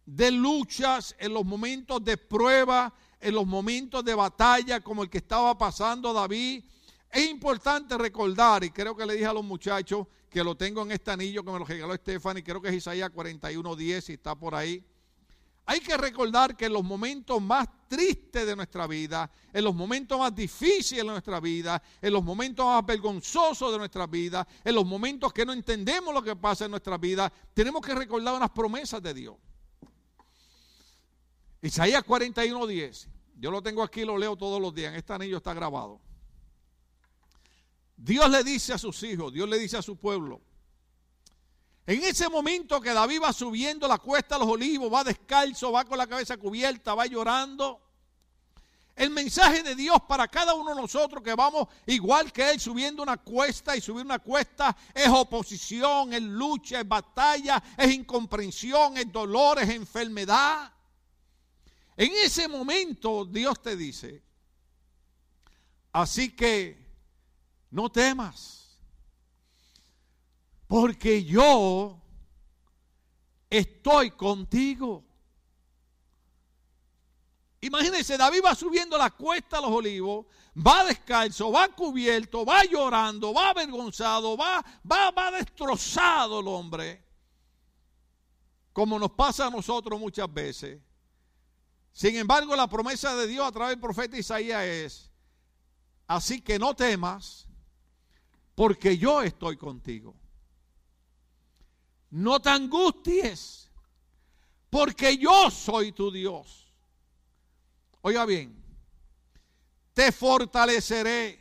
Speaker 1: de luchas, en los momentos de prueba, en los momentos de batalla como el que estaba pasando David, es importante recordar, y creo que le dije a los muchachos que lo tengo en este anillo que me lo regaló y creo que es Isaías 41.10 y está por ahí. Hay que recordar que en los momentos más tristes de nuestra vida, en los momentos más difíciles de nuestra vida, en los momentos más vergonzosos de nuestra vida, en los momentos que no entendemos lo que pasa en nuestra vida, tenemos que recordar unas promesas de Dios. Isaías 41:10. Yo lo tengo aquí, lo leo todos los días. En este anillo está grabado. Dios le dice a sus hijos, Dios le dice a su pueblo, en ese momento que David va subiendo la cuesta de los olivos, va descalzo, va con la cabeza cubierta, va llorando. El mensaje de Dios para cada uno de nosotros que vamos igual que Él subiendo una cuesta y subir una cuesta es oposición, es lucha, es batalla, es incomprensión, es dolor, es enfermedad. En ese momento Dios te dice, así que no temas porque yo estoy contigo. Imagínense, David va subiendo la cuesta a los olivos, va descalzo, va cubierto, va llorando, va avergonzado, va, va, va destrozado el hombre, como nos pasa a nosotros muchas veces. Sin embargo, la promesa de Dios a través del profeta Isaías es, así que no temas, porque yo estoy contigo no te angusties, porque yo soy tu Dios. Oiga bien, te fortaleceré.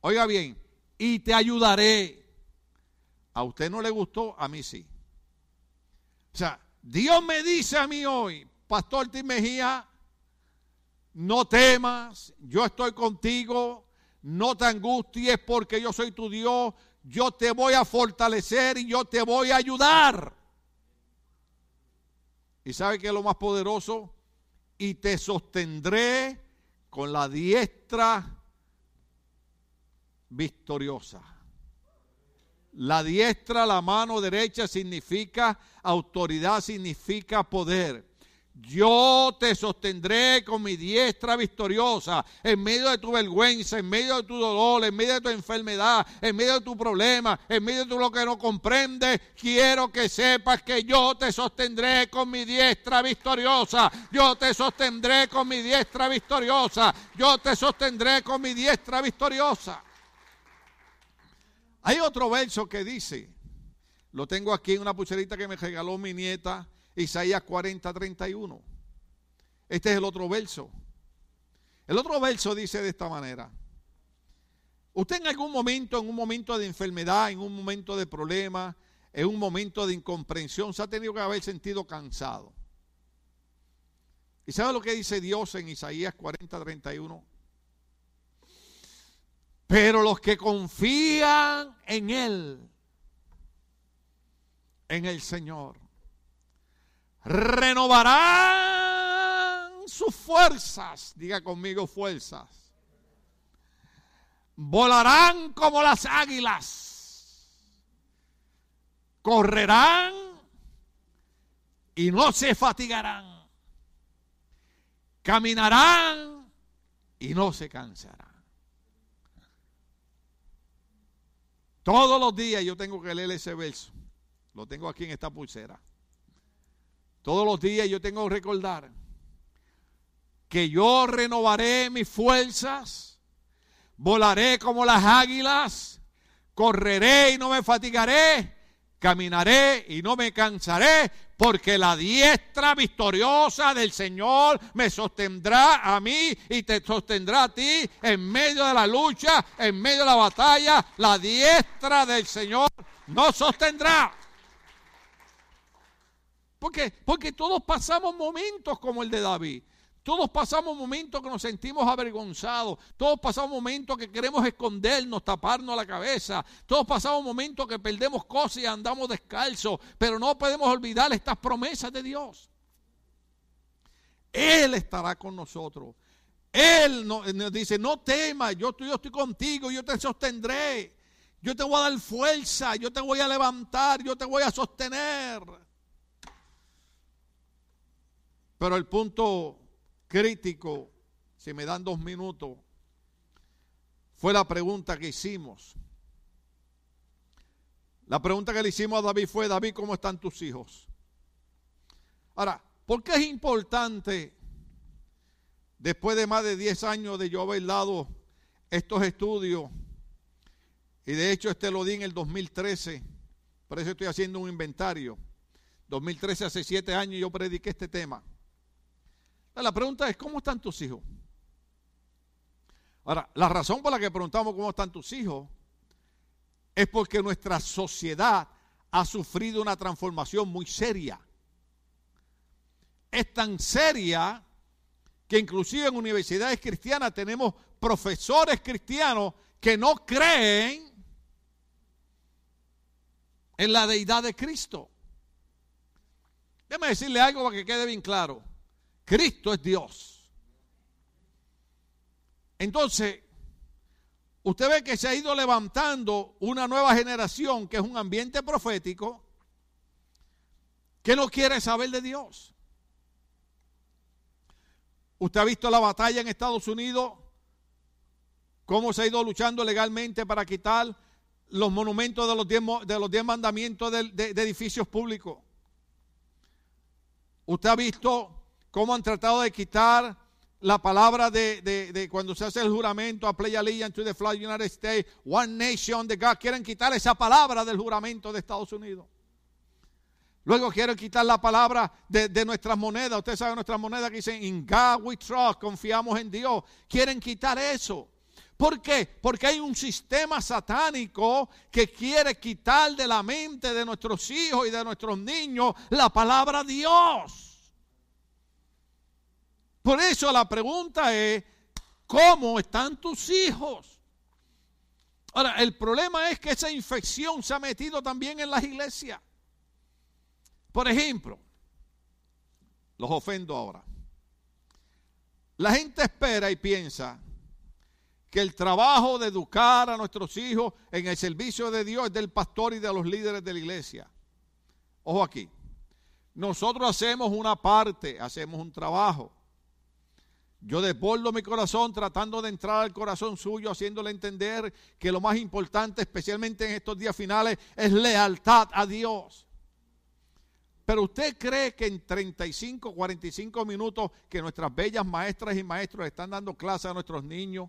Speaker 1: Oiga bien, y te ayudaré. A usted no le gustó, a mí sí. O sea, Dios me dice a mí hoy, Pastor Tim Mejía, no temas, yo estoy contigo, no te angusties porque yo soy tu Dios, yo te voy a fortalecer y yo te voy a ayudar. ¿Y sabe qué es lo más poderoso? Y te sostendré con la diestra victoriosa. La diestra, la mano derecha significa autoridad, significa poder. Yo te sostendré con mi diestra victoriosa en medio de tu vergüenza, en medio de tu dolor, en medio de tu enfermedad, en medio de tu problema, en medio de lo que no comprendes. Quiero que sepas que yo te sostendré con mi diestra victoriosa. Yo te sostendré con mi diestra victoriosa. Yo te sostendré con mi diestra victoriosa. Hay otro verso que dice, lo tengo aquí en una pucherita que me regaló mi nieta Isaías 40, 31. Este es el otro verso. El otro verso dice de esta manera. Usted en algún momento, en un momento de enfermedad, en un momento de problema, en un momento de incomprensión, se ha tenido que haber sentido cansado. ¿Y sabe lo que dice Dios en Isaías 40, 31? Pero los que confían en Él, en el Señor, renovarán sus fuerzas. Diga conmigo fuerzas. Volarán como las águilas. correrán y no se fatigarán, caminarán y no se cansarán. Todos los días yo tengo que leer ese verso. Lo tengo aquí en esta pulsera. Todos los días yo tengo que recordar que yo renovaré mis fuerzas, volaré como las águilas, correré y no me fatigaré, caminaré y no me cansaré, porque la diestra victoriosa del Señor me sostendrá a mí y te sostendrá a ti en medio de la lucha, en medio de la batalla. La diestra del Señor nos sostendrá. Porque, porque todos pasamos momentos como el de David. Todos pasamos momentos que nos sentimos avergonzados. Todos pasamos momentos que queremos escondernos, taparnos la cabeza. Todos pasamos momentos que perdemos cosas y andamos descalzos. Pero no podemos olvidar estas promesas de Dios. Él estará con nosotros. Él nos, dice, no temas, yo yo estoy contigo, yo te sostendré. Yo te voy a dar fuerza, yo te voy a levantar, yo te voy a sostener. Pero el punto crítico, si me dan dos minutos, fue la pregunta que hicimos. La pregunta que le hicimos a David fue, David, ¿cómo están tus hijos? Ahora, ¿por qué es importante, después de más de 10 años de yo haber dado estos estudios, y de hecho este lo di en el 2013, por eso estoy haciendo un inventario, 2013 hace 7 años yo prediqué este tema. La pregunta es, ¿cómo están tus hijos? Ahora, la razón por la que preguntamos cómo están tus hijos es porque nuestra sociedad ha sufrido una transformación muy seria. Es tan seria que inclusive en universidades cristianas tenemos profesores cristianos que no creen en la deidad de Cristo. Déjame decirle algo para que quede bien claro. Cristo es Dios. Entonces, usted ve que se ha ido levantando una nueva generación que es un ambiente profético que no quiere saber de Dios. Usted ha visto la batalla en Estados Unidos, cómo se ha ido luchando legalmente para quitar los monumentos de los diez, mandamientos de edificios públicos. Usted ha visto cómo han tratado de quitar la palabra de, cuando se hace el juramento a play allegiance to the flag United States, one nation de God. Quieren quitar esa palabra del juramento de Estados Unidos. Luego quieren quitar la palabra de, nuestras monedas. Usted sabe nuestras monedas que dicen, in God we trust, confiamos en Dios. Quieren quitar eso. ¿Por qué? Porque hay un sistema satánico que quiere quitar de la mente de nuestros hijos y de nuestros niños la palabra Dios. Por eso la pregunta es, ¿cómo están tus hijos? Ahora, el problema es que esa infección se ha metido también en las iglesias. Por ejemplo, los ofendo ahora. La gente espera y piensa que el trabajo de educar a nuestros hijos en el servicio de Dios es del pastor y de los líderes de la iglesia. Ojo aquí. Nosotros hacemos una parte, hacemos un trabajo. Yo desbordo mi corazón tratando de entrar al corazón suyo, haciéndole entender que lo más importante, especialmente en estos días finales, es lealtad a Dios. Pero usted cree que en 35, 45 minutos que nuestras bellas maestras y maestros están dando clase a nuestros niños,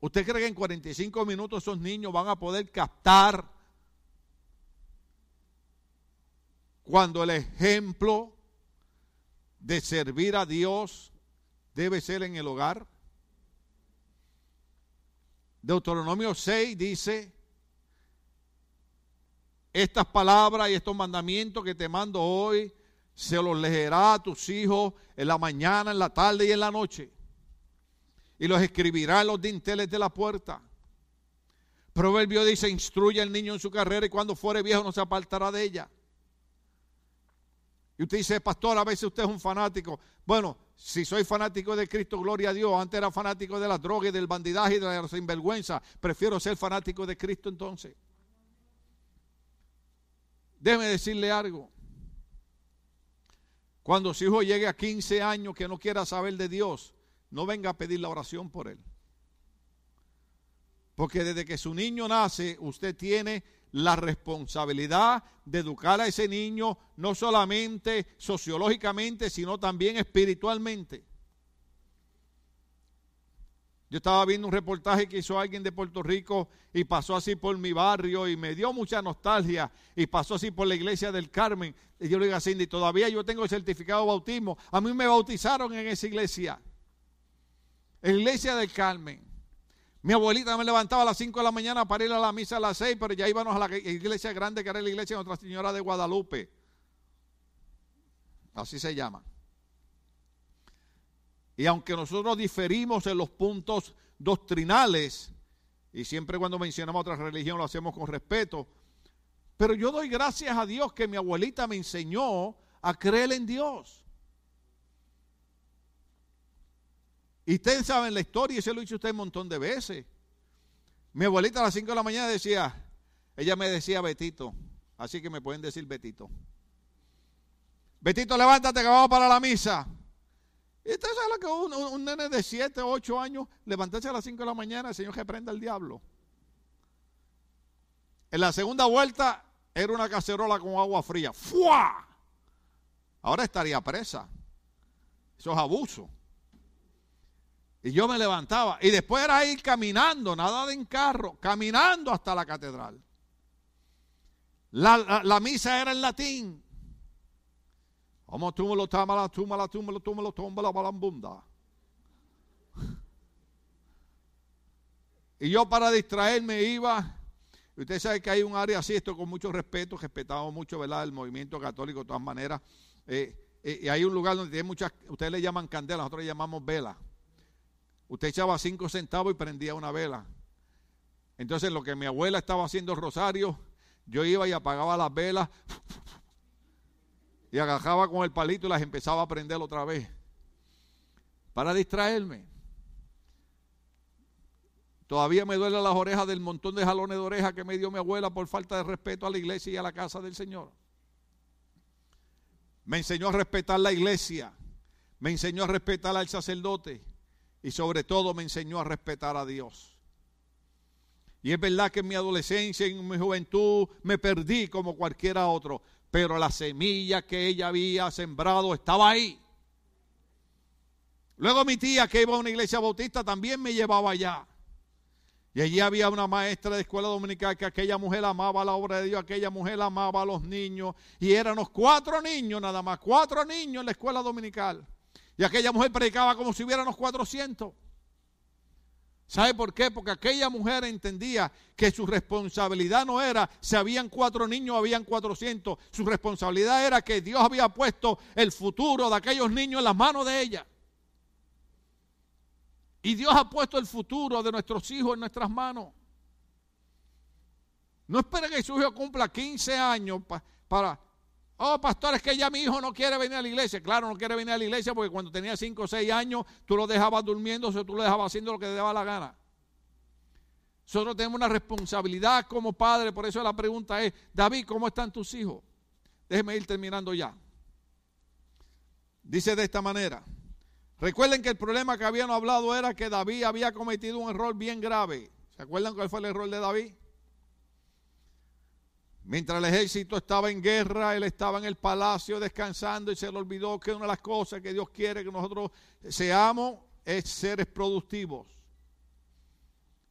Speaker 1: ¿usted cree que en 45 minutos esos niños van a poder captar cuando el ejemplo de servir a Dios debe ser en el hogar. Deuteronomio 6 dice, estas palabras y estos mandamientos que te mando hoy, se los leerá a tus hijos en la mañana, en la tarde y en la noche. Y los escribirá en los dinteles de la puerta. Proverbio dice, instruye al niño en su carrera y cuando fuere viejo no se apartará de ella. Y usted dice, pastor, a veces usted es un fanático. Bueno, si soy fanático de Cristo, gloria a Dios. Antes era fanático de la droga y del bandidaje y de la sinvergüenza. Prefiero ser fanático de Cristo entonces. Déjeme decirle algo. Cuando su hijo llegue a 15 años que no quiera saber de Dios, no venga a pedir la oración por él. Porque desde que su niño nace, usted tiene la responsabilidad de educar a ese niño, no solamente sociológicamente, sino también espiritualmente. Yo estaba viendo un reportaje que hizo alguien de Puerto Rico y pasó así por mi barrio y me dio mucha nostalgia y pasó así por la iglesia del Carmen. Y yo le digo a Cindy, todavía yo tengo el certificado de bautismo. A mí me bautizaron en esa iglesia. Iglesia del Carmen. Mi abuelita me levantaba a las 5 de la mañana para ir a la misa a las 6, pero ya íbamos a la iglesia grande que era la iglesia de Nuestra Señora de Guadalupe. Así se llama. Y aunque nosotros diferimos en los puntos doctrinales, y siempre cuando mencionamos otra religión lo hacemos con respeto, pero yo doy gracias a Dios que mi abuelita me enseñó a creer en Dios. Y ustedes saben la historia, y se lo dicho usted un montón de veces. Mi abuelita a las 5 de la mañana decía, ella me decía Betito, así que me pueden decir Betito. Betito, levántate que vamos para la misa. Y usted sabe lo que un, un, nene de 7, 8 años, levantarse a las 5 de la mañana, el Señor que prenda el diablo. En la segunda vuelta era una cacerola con agua fría. ¡Fua! Ahora estaría presa. Eso es abuso. Y yo me levantaba. Y después era ir caminando, nada de en carro, caminando hasta la catedral. La, misa era en latín. Vamos, tú me lo la tú me la, tú me lo, tú me lo, tumba la balambunda. Y yo para distraerme iba. Usted sabe que hay un área así, esto con mucho respeto, respetamos mucho, ¿verdad? El movimiento católico de todas maneras. Eh, eh, y hay un lugar donde tiene muchas, ustedes le llaman candela, nosotros le llamamos vela. Usted echaba cinco centavos y prendía una vela. Entonces, lo que mi abuela estaba haciendo rosario, yo iba y apagaba las velas y agajaba con el palito y las empezaba a prender otra vez para distraerme. Todavía me duelen las orejas del montón de jalones de oreja que me dio mi abuela por falta de respeto a la iglesia y a la casa del Señor. Me enseñó a respetar la iglesia, me enseñó a respetar al sacerdote, y sobre todo me enseñó a respetar a Dios. Y es verdad que en mi adolescencia, en mi juventud, me perdí como cualquiera otro, pero la semilla que ella había sembrado estaba ahí. Luego mi tía que iba a una iglesia bautista también me llevaba allá. Y allí había una maestra de escuela dominical que aquella mujer amaba la obra de Dios, aquella mujer amaba a los niños. Y éramos cuatro niños nada más, cuatro niños en la escuela dominical. Y aquella mujer predicaba como si hubiéramos 400. ¿Sabe por qué? Porque aquella mujer entendía que su responsabilidad no era si habían cuatro niños habían 400. Su responsabilidad era que Dios había puesto el futuro de aquellos niños en las manos de ella. Y Dios ha puesto el futuro de nuestros hijos en nuestras manos. No espere que su hijo cumpla 15 años para Oh, pastor, es que ya mi hijo no quiere venir a la iglesia. Claro, no quiere venir a la iglesia porque cuando tenía 5 o 6 años tú lo dejabas durmiendo, o tú lo dejabas haciendo lo que te daba la gana. Nosotros tenemos una responsabilidad como padre, por eso la pregunta es, David, ¿cómo están tus hijos? Déjeme ir terminando ya. Dice de esta manera. Recuerden que el problema que habíamos hablado era que David había cometido un error bien grave. ¿Se acuerdan cuál fue el error de David? Mientras el ejército estaba en guerra, él estaba en el palacio descansando y se le olvidó que una de las cosas que Dios quiere que nosotros seamos es seres productivos.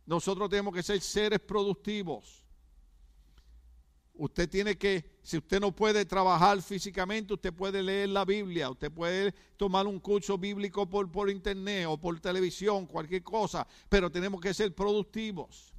Speaker 1: Nosotros tenemos que ser seres productivos. Usted tiene que, si usted no puede trabajar físicamente, usted puede leer la Biblia, usted puede tomar un curso bíblico por, por internet o por televisión, cualquier cosa, pero tenemos que ser productivos.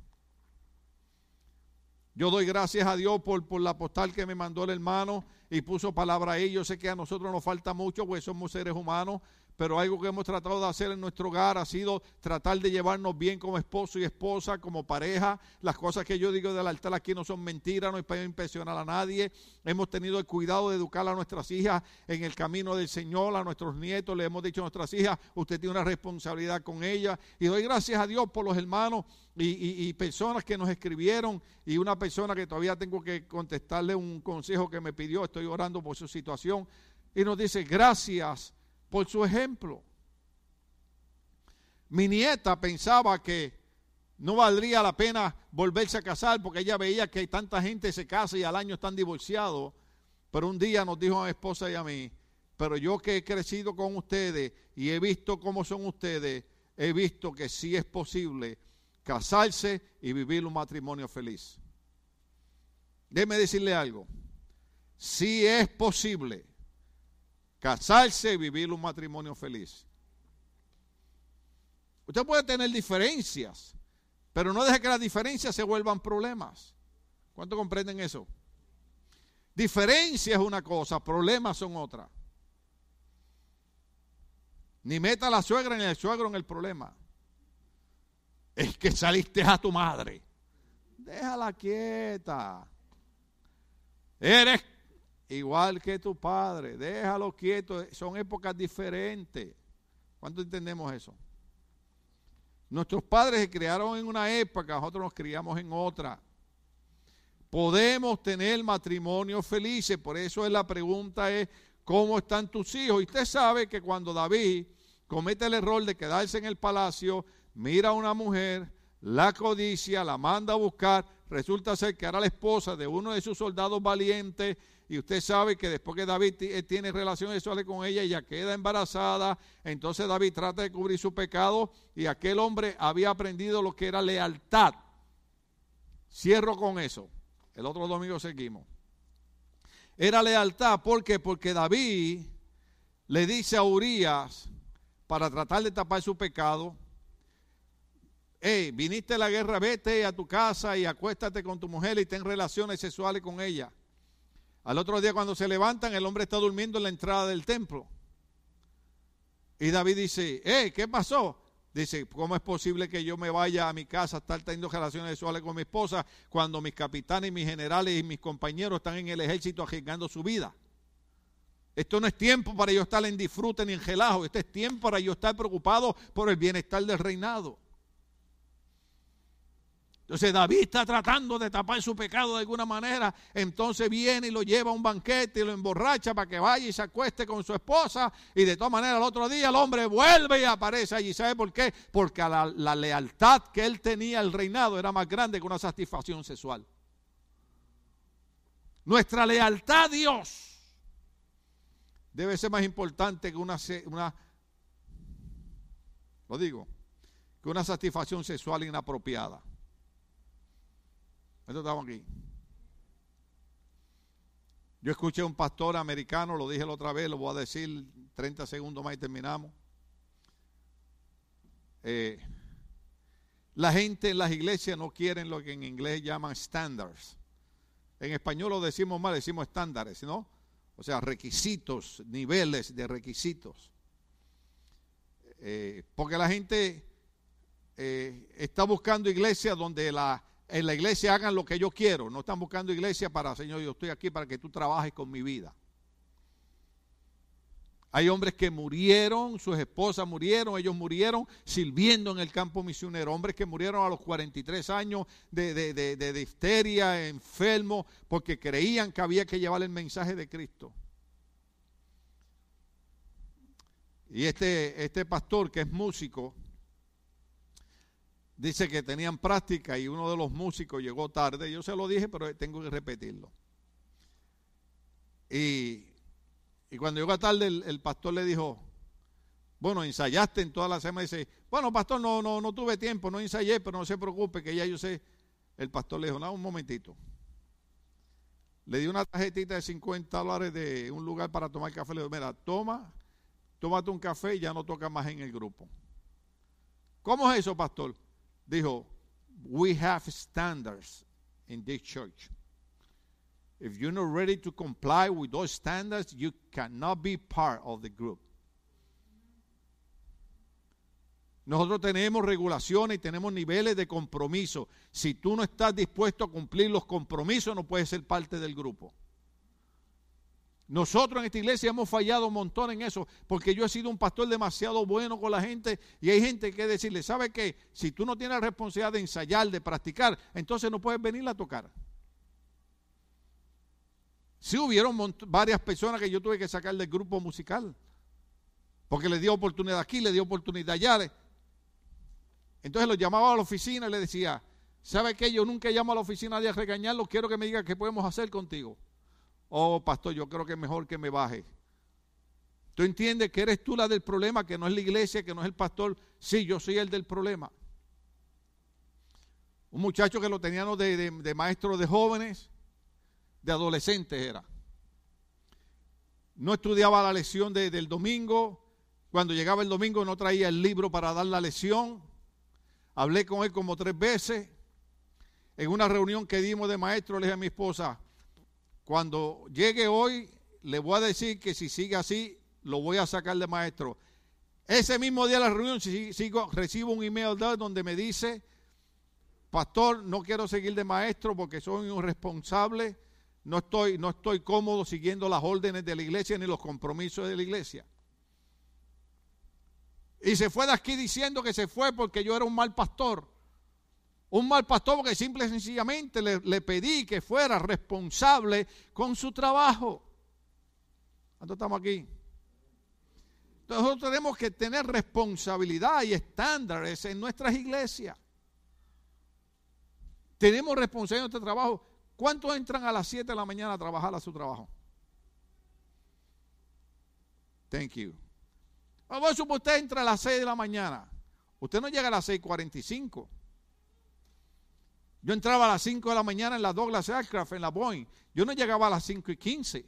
Speaker 1: Yo doy gracias a Dios por, por la postal que me mandó el hermano y puso palabra ahí. Yo sé que a nosotros nos falta mucho, pues somos seres humanos, pero algo que hemos tratado de hacer en nuestro hogar ha sido tratar de llevarnos bien como esposo y esposa, como pareja. Las cosas que yo digo del altar aquí no son mentiras, no es para impresionar a nadie. Hemos tenido el cuidado de educar a nuestras hijas en el camino del Señor, a nuestros nietos. Le hemos dicho a nuestras hijas, usted tiene una responsabilidad con ellas. Y doy gracias a Dios por los hermanos y, y personas que nos escribieron y una persona que todavía tengo que contestarle un consejo que me pidió. Estoy orando por su situación. Y nos dice, gracias por su ejemplo. Mi nieta pensaba que no valdría la pena volverse a casar porque ella veía que tanta gente se casa y al año están divorciados. Pero un día nos dijo a mi esposa y a mí, pero yo que he crecido con ustedes y he visto cómo son ustedes, he visto que sí es posible casarse y vivir un matrimonio feliz. Déjeme decirle algo, sí es posible casarse y vivir un matrimonio feliz. Usted puede tener diferencias, pero no deje que las diferencias se vuelvan problemas. ¿Cuánto comprenden eso? Diferencia es una cosa, problemas son otra. Ni meta a la suegra ni al suegro en el problema. Es que saliste a tu madre. Déjala quieta. Eres igual que tu padre. Déjalo quieto. Son épocas diferentes. ¿Cuánto entendemos eso? Nuestros padres se criaron en una época, nosotros nos criamos en otra. Podemos tener matrimonios felices, por eso es la pregunta es, ¿cómo están tus hijos? Y usted sabe que cuando David comete el error de quedarse en el palacio, mira a una mujer, la codicia, la manda a buscar, resulta ser que era la esposa de uno de sus soldados valientes y usted sabe que después que David tiene relaciones sexuales con ella, ella queda embarazada, entonces David trata de cubrir su pecado y aquel hombre había aprendido lo que era lealtad. Cierro con eso. El otro domingo seguimos. Era lealtad, ¿por qué? Porque David le dice a Urias, para tratar de tapar su pecado, hey, viniste a la guerra, vete a tu casa y acuéstate con tu mujer y ten relaciones sexuales con ella. Al otro día cuando se levantan, el hombre está durmiendo en la entrada del templo. Y David dice, eh, ¿qué pasó? Dice, ¿cómo es posible que yo me vaya a mi casa a estar teniendo relaciones sexuales con mi esposa cuando mis capitanes, mis generales y mis compañeros están en el ejército arriesgando su vida? Esto no es tiempo para yo estar en disfrute ni en gelajo, este es tiempo para yo estar preocupado por el bienestar del reinado. Entonces David está tratando de tapar su pecado de alguna manera. Entonces viene y lo lleva a un banquete y lo emborracha para que vaya y se acueste con su esposa. Y de todas maneras, el otro día el hombre vuelve y aparece allí. ¿Sabe por qué? Porque la, lealtad que él tenía al reinado era más grande que una satisfacción sexual. Nuestra lealtad a Dios debe ser más importante que una lo digo, que una satisfacción sexual inapropiada. Estamos aquí. Yo escuché a un pastor americano, lo dije la otra vez, lo voy a decir 30 segundos más y terminamos. Eh, la gente en las iglesias no quieren lo que en inglés llaman standards. En español lo decimos mal, decimos estándares, ¿no? O sea, requisitos, niveles de requisitos. Eh, porque la gente eh, está buscando iglesias donde la, en la iglesia hagan lo que yo quiero. No están buscando iglesia para, Señor, yo estoy aquí para que tú trabajes con mi vida. Hay hombres que murieron, sus esposas murieron, ellos murieron sirviendo en el campo misionero. Hombres que murieron a los 43 años de, de, de, difteria, enfermos, porque creían que había que llevar el mensaje de Cristo. Y este, este pastor que es músico, dice que tenían práctica y uno de los músicos llegó tarde. Yo se lo dije, pero tengo que repetirlo. Y y cuando llegó tarde, el, pastor le dijo, bueno, ensayaste en toda la semana. Dice, bueno, pastor, no, no, no tuve tiempo, no ensayé, pero no se preocupe, que ya yo sé. El pastor le dijo, no, un momentito. Le dio una tarjetita de 50 dólares de un lugar para tomar café. Le dijo, mira, toma, tómate un café y ya no toca más en el grupo. ¿Cómo es eso, pastor? Dijo, we have standards in this church. If you're not ready to comply with those standards, you cannot be part of the group. Nosotros tenemos regulaciones y tenemos niveles de compromiso. Si tú no estás dispuesto a cumplir los compromisos, no puedes ser parte del grupo. Nosotros en esta iglesia hemos fallado un montón en eso, porque yo he sido un pastor demasiado bueno con la gente y hay gente que decirle, ¿sabe qué? Si tú no tienes la responsabilidad de ensayar, de practicar, entonces no puedes venir a tocar. Sí hubieron varias personas que yo tuve que sacar del grupo musical, porque le dio oportunidad aquí, le dio oportunidad allá. Entonces lo llamaba a la oficina y le decía, ¿sabe qué? Yo nunca llamo a la oficina a regañarlo, quiero que me diga qué podemos hacer contigo oh pastor, yo creo que es mejor que me baje. ¿Tú entiendes que eres tú la del problema, que no es la iglesia, que no es el pastor? Sí, yo soy el del problema. Un muchacho que lo teníamos de, maestro de jóvenes, de adolescentes era. No estudiaba la lección del domingo. Cuando llegaba el domingo no traía el libro para dar la lección. Hablé con él como tres veces. En una reunión que dimos de maestro le dije a mi esposa, cuando llegue hoy, le voy a decir que si sigue así, lo voy a sacar de maestro. Ese mismo día de la reunión sigo, recibo un email donde me dice, pastor, no quiero seguir de maestro porque soy un irresponsable, no estoy, no estoy cómodo siguiendo las órdenes de la iglesia ni los compromisos de la iglesia. Y se fue de aquí diciendo que se fue porque yo era un mal pastor. Un mal pastor porque simple y sencillamente le, pedí que fuera responsable con su trabajo. ¿Cuánto estamos aquí? nosotros tenemos que tener responsabilidad y estándares en nuestras iglesias. Tenemos responsabilidad en nuestro trabajo. ¿Cuántos entran a las 7 de la mañana a trabajar a su trabajo? Thank you. Vamos a usted entra a las 6 de la mañana. Usted no llega a las 6.45. Yo entraba a las 5 de la mañana en la Douglas Aircraft, en la Boeing. Yo no llegaba a las 5 y 15.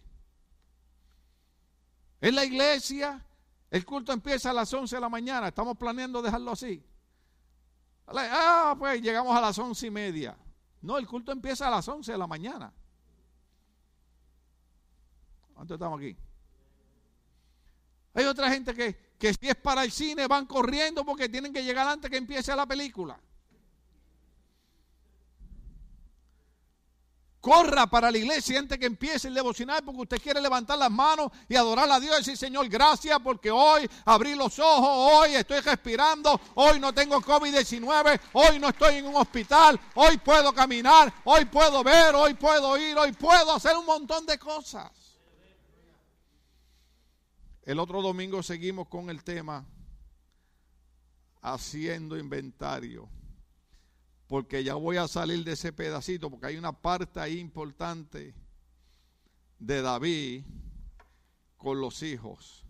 Speaker 1: En la iglesia, el culto empieza a las 11 de la mañana. Estamos planeando dejarlo así. Ah, pues llegamos a las 11 y media. No, el culto empieza a las 11 de la mañana. ¿Cuánto estamos aquí? Hay otra gente que, que si es para el cine van corriendo porque tienen que llegar antes que empiece la película. Corra para la iglesia antes que empiece el devocional porque usted quiere levantar las manos y adorar a Dios y decir, Señor, gracias porque hoy abrí los ojos, hoy estoy respirando, hoy no tengo COVID-19, hoy no estoy en un hospital, hoy puedo caminar, hoy puedo ver, hoy puedo ir, hoy puedo hacer un montón de cosas. El otro domingo seguimos con el tema haciendo inventario porque ya voy a salir de ese pedacito, porque hay una parte ahí importante de David con los hijos.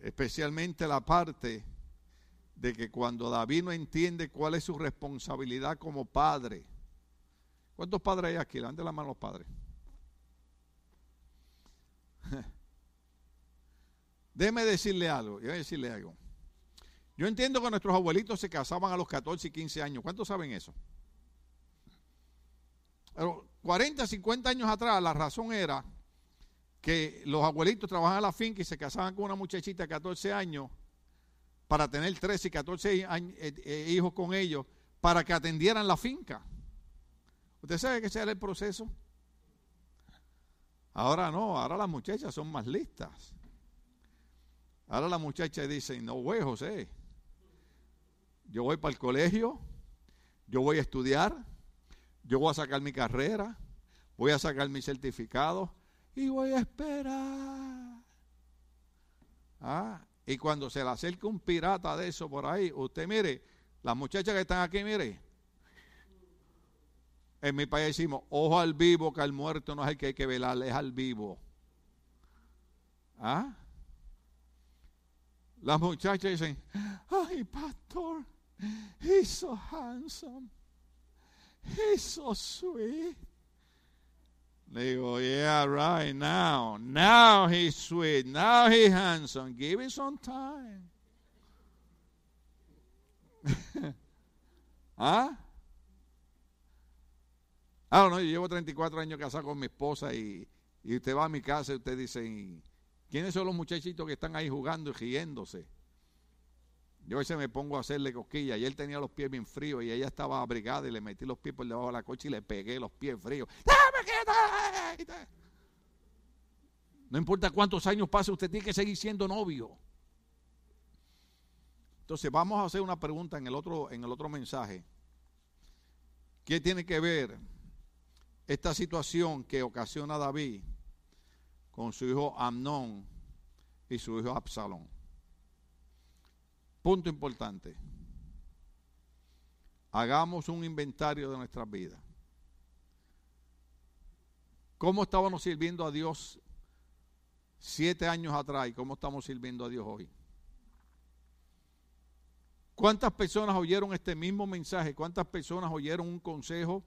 Speaker 1: Especialmente la parte de que cuando David no entiende cuál es su responsabilidad como padre. ¿Cuántos padres hay aquí? Levanten la mano los padres. Déjeme decirle algo, yo voy a decirle algo. Yo entiendo que nuestros abuelitos se casaban a los 14 y 15 años. ¿Cuántos saben eso? Pero 40, 50 años atrás la razón era que los abuelitos trabajaban en la finca y se casaban con una muchachita de 14 años para tener 13 y 14 eh, eh, hijos con ellos para que atendieran la finca. ¿Usted sabe que ese era el proceso? Ahora no, ahora las muchachas son más listas. Ahora las muchachas dicen, no, güey, José, yo voy para el colegio, yo voy a estudiar, yo voy a sacar mi carrera, voy a sacar mi certificado y voy a esperar. Ah, y cuando se le acerca un pirata de eso por ahí, usted mire, las muchachas que están aquí, mire, en mi país decimos, ojo al vivo, que al muerto no es el que hay que velar, es al vivo. ¿Ah? Las muchachas dicen, ay, pastor, He's so handsome. He's so sweet. They go, yeah, right now. Now he's sweet. Now he's handsome. Give him some time. ¿Ah? Ah, no, yo llevo 34 años casado con mi esposa y, y usted va a mi casa y usted dice, ¿quiénes son los muchachitos que están ahí jugando y riéndose? Yo a veces me pongo a hacerle cosquillas y él tenía los pies bien fríos y ella estaba abrigada y le metí los pies por debajo de la coche y le pegué los pies fríos. No importa cuántos años pase, usted tiene que seguir siendo novio. Entonces vamos a hacer una pregunta en el otro, en el otro mensaje. ¿Qué tiene que ver esta situación que ocasiona David con su hijo Amnón y su hijo Absalón? Punto importante. Hagamos un inventario de nuestras vidas. ¿Cómo estábamos sirviendo a Dios siete años atrás y cómo estamos sirviendo a Dios hoy? ¿Cuántas personas oyeron este mismo mensaje? ¿Cuántas personas oyeron un consejo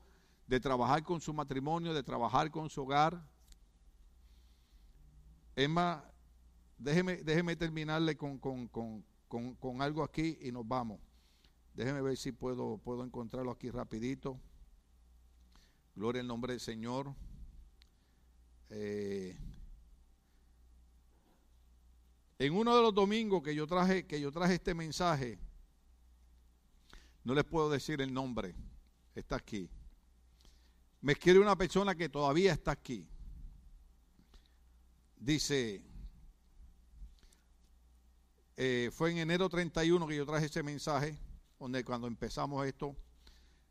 Speaker 1: de trabajar con su matrimonio, de trabajar con su hogar? Emma, déjeme, déjeme terminarle con, con, con, algo aquí y nos vamos. Déjeme ver si puedo, puedo encontrarlo aquí rapidito. Gloria al nombre del Señor. Eh, en uno de los domingos que yo traje, que yo traje este mensaje, no les puedo decir el nombre, está aquí. Me escribe una persona que todavía está aquí. Dice, eh, fue en enero 31 que yo traje ese mensaje, donde cuando empezamos esto.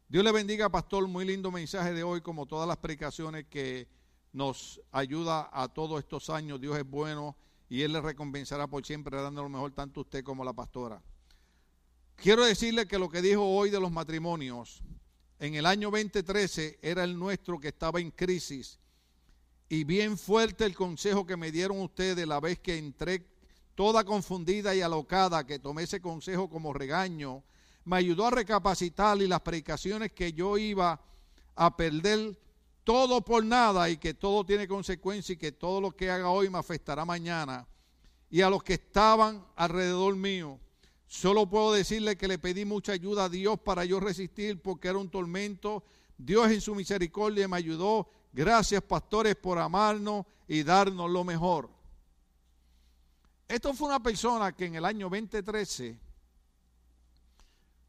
Speaker 1: Dios le bendiga, pastor, muy lindo mensaje de hoy, como todas las predicaciones que nos ayuda a todos estos años. Dios es bueno y Él le recompensará por siempre, dando lo mejor tanto a usted como a la pastora. Quiero decirle que lo que dijo hoy de los matrimonios, en el año 2013 era el nuestro que estaba en crisis. Y bien fuerte el consejo que me dieron ustedes la vez que entré toda confundida y alocada, que tomé ese consejo como regaño, me ayudó a recapacitar y las predicaciones que yo iba a perder todo por nada y que todo tiene consecuencia y que todo lo que haga hoy me afectará mañana. Y a los que estaban alrededor mío, solo puedo decirle que le pedí mucha ayuda a Dios para yo resistir porque era un tormento. Dios en su misericordia me ayudó. Gracias pastores por amarnos y darnos lo mejor. Esto fue una persona que en el año 2013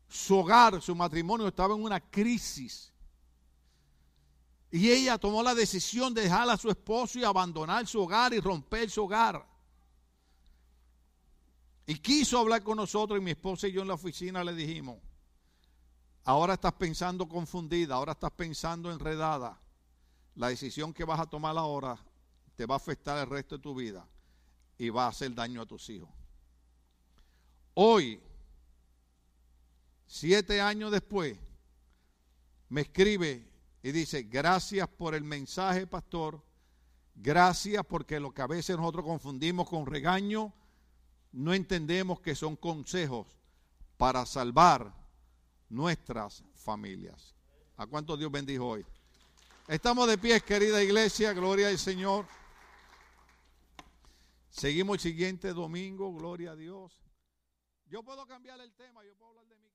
Speaker 1: su hogar, su matrimonio estaba en una crisis. Y ella tomó la decisión de dejar a su esposo y abandonar su hogar y romper su hogar. Y quiso hablar con nosotros y mi esposa y yo en la oficina le dijimos, ahora estás pensando confundida, ahora estás pensando enredada. La decisión que vas a tomar ahora te va a afectar el resto de tu vida y va a hacer daño a tus hijos. Hoy, siete años después, me escribe y dice, gracias por el mensaje, pastor. Gracias porque lo que a veces nosotros confundimos con regaño, no entendemos que son consejos para salvar nuestras familias. ¿A cuánto Dios bendijo hoy? Estamos de pie, querida iglesia, gloria al Señor. Seguimos el siguiente domingo, gloria a Dios. Yo puedo cambiar el tema, yo puedo hablar de mi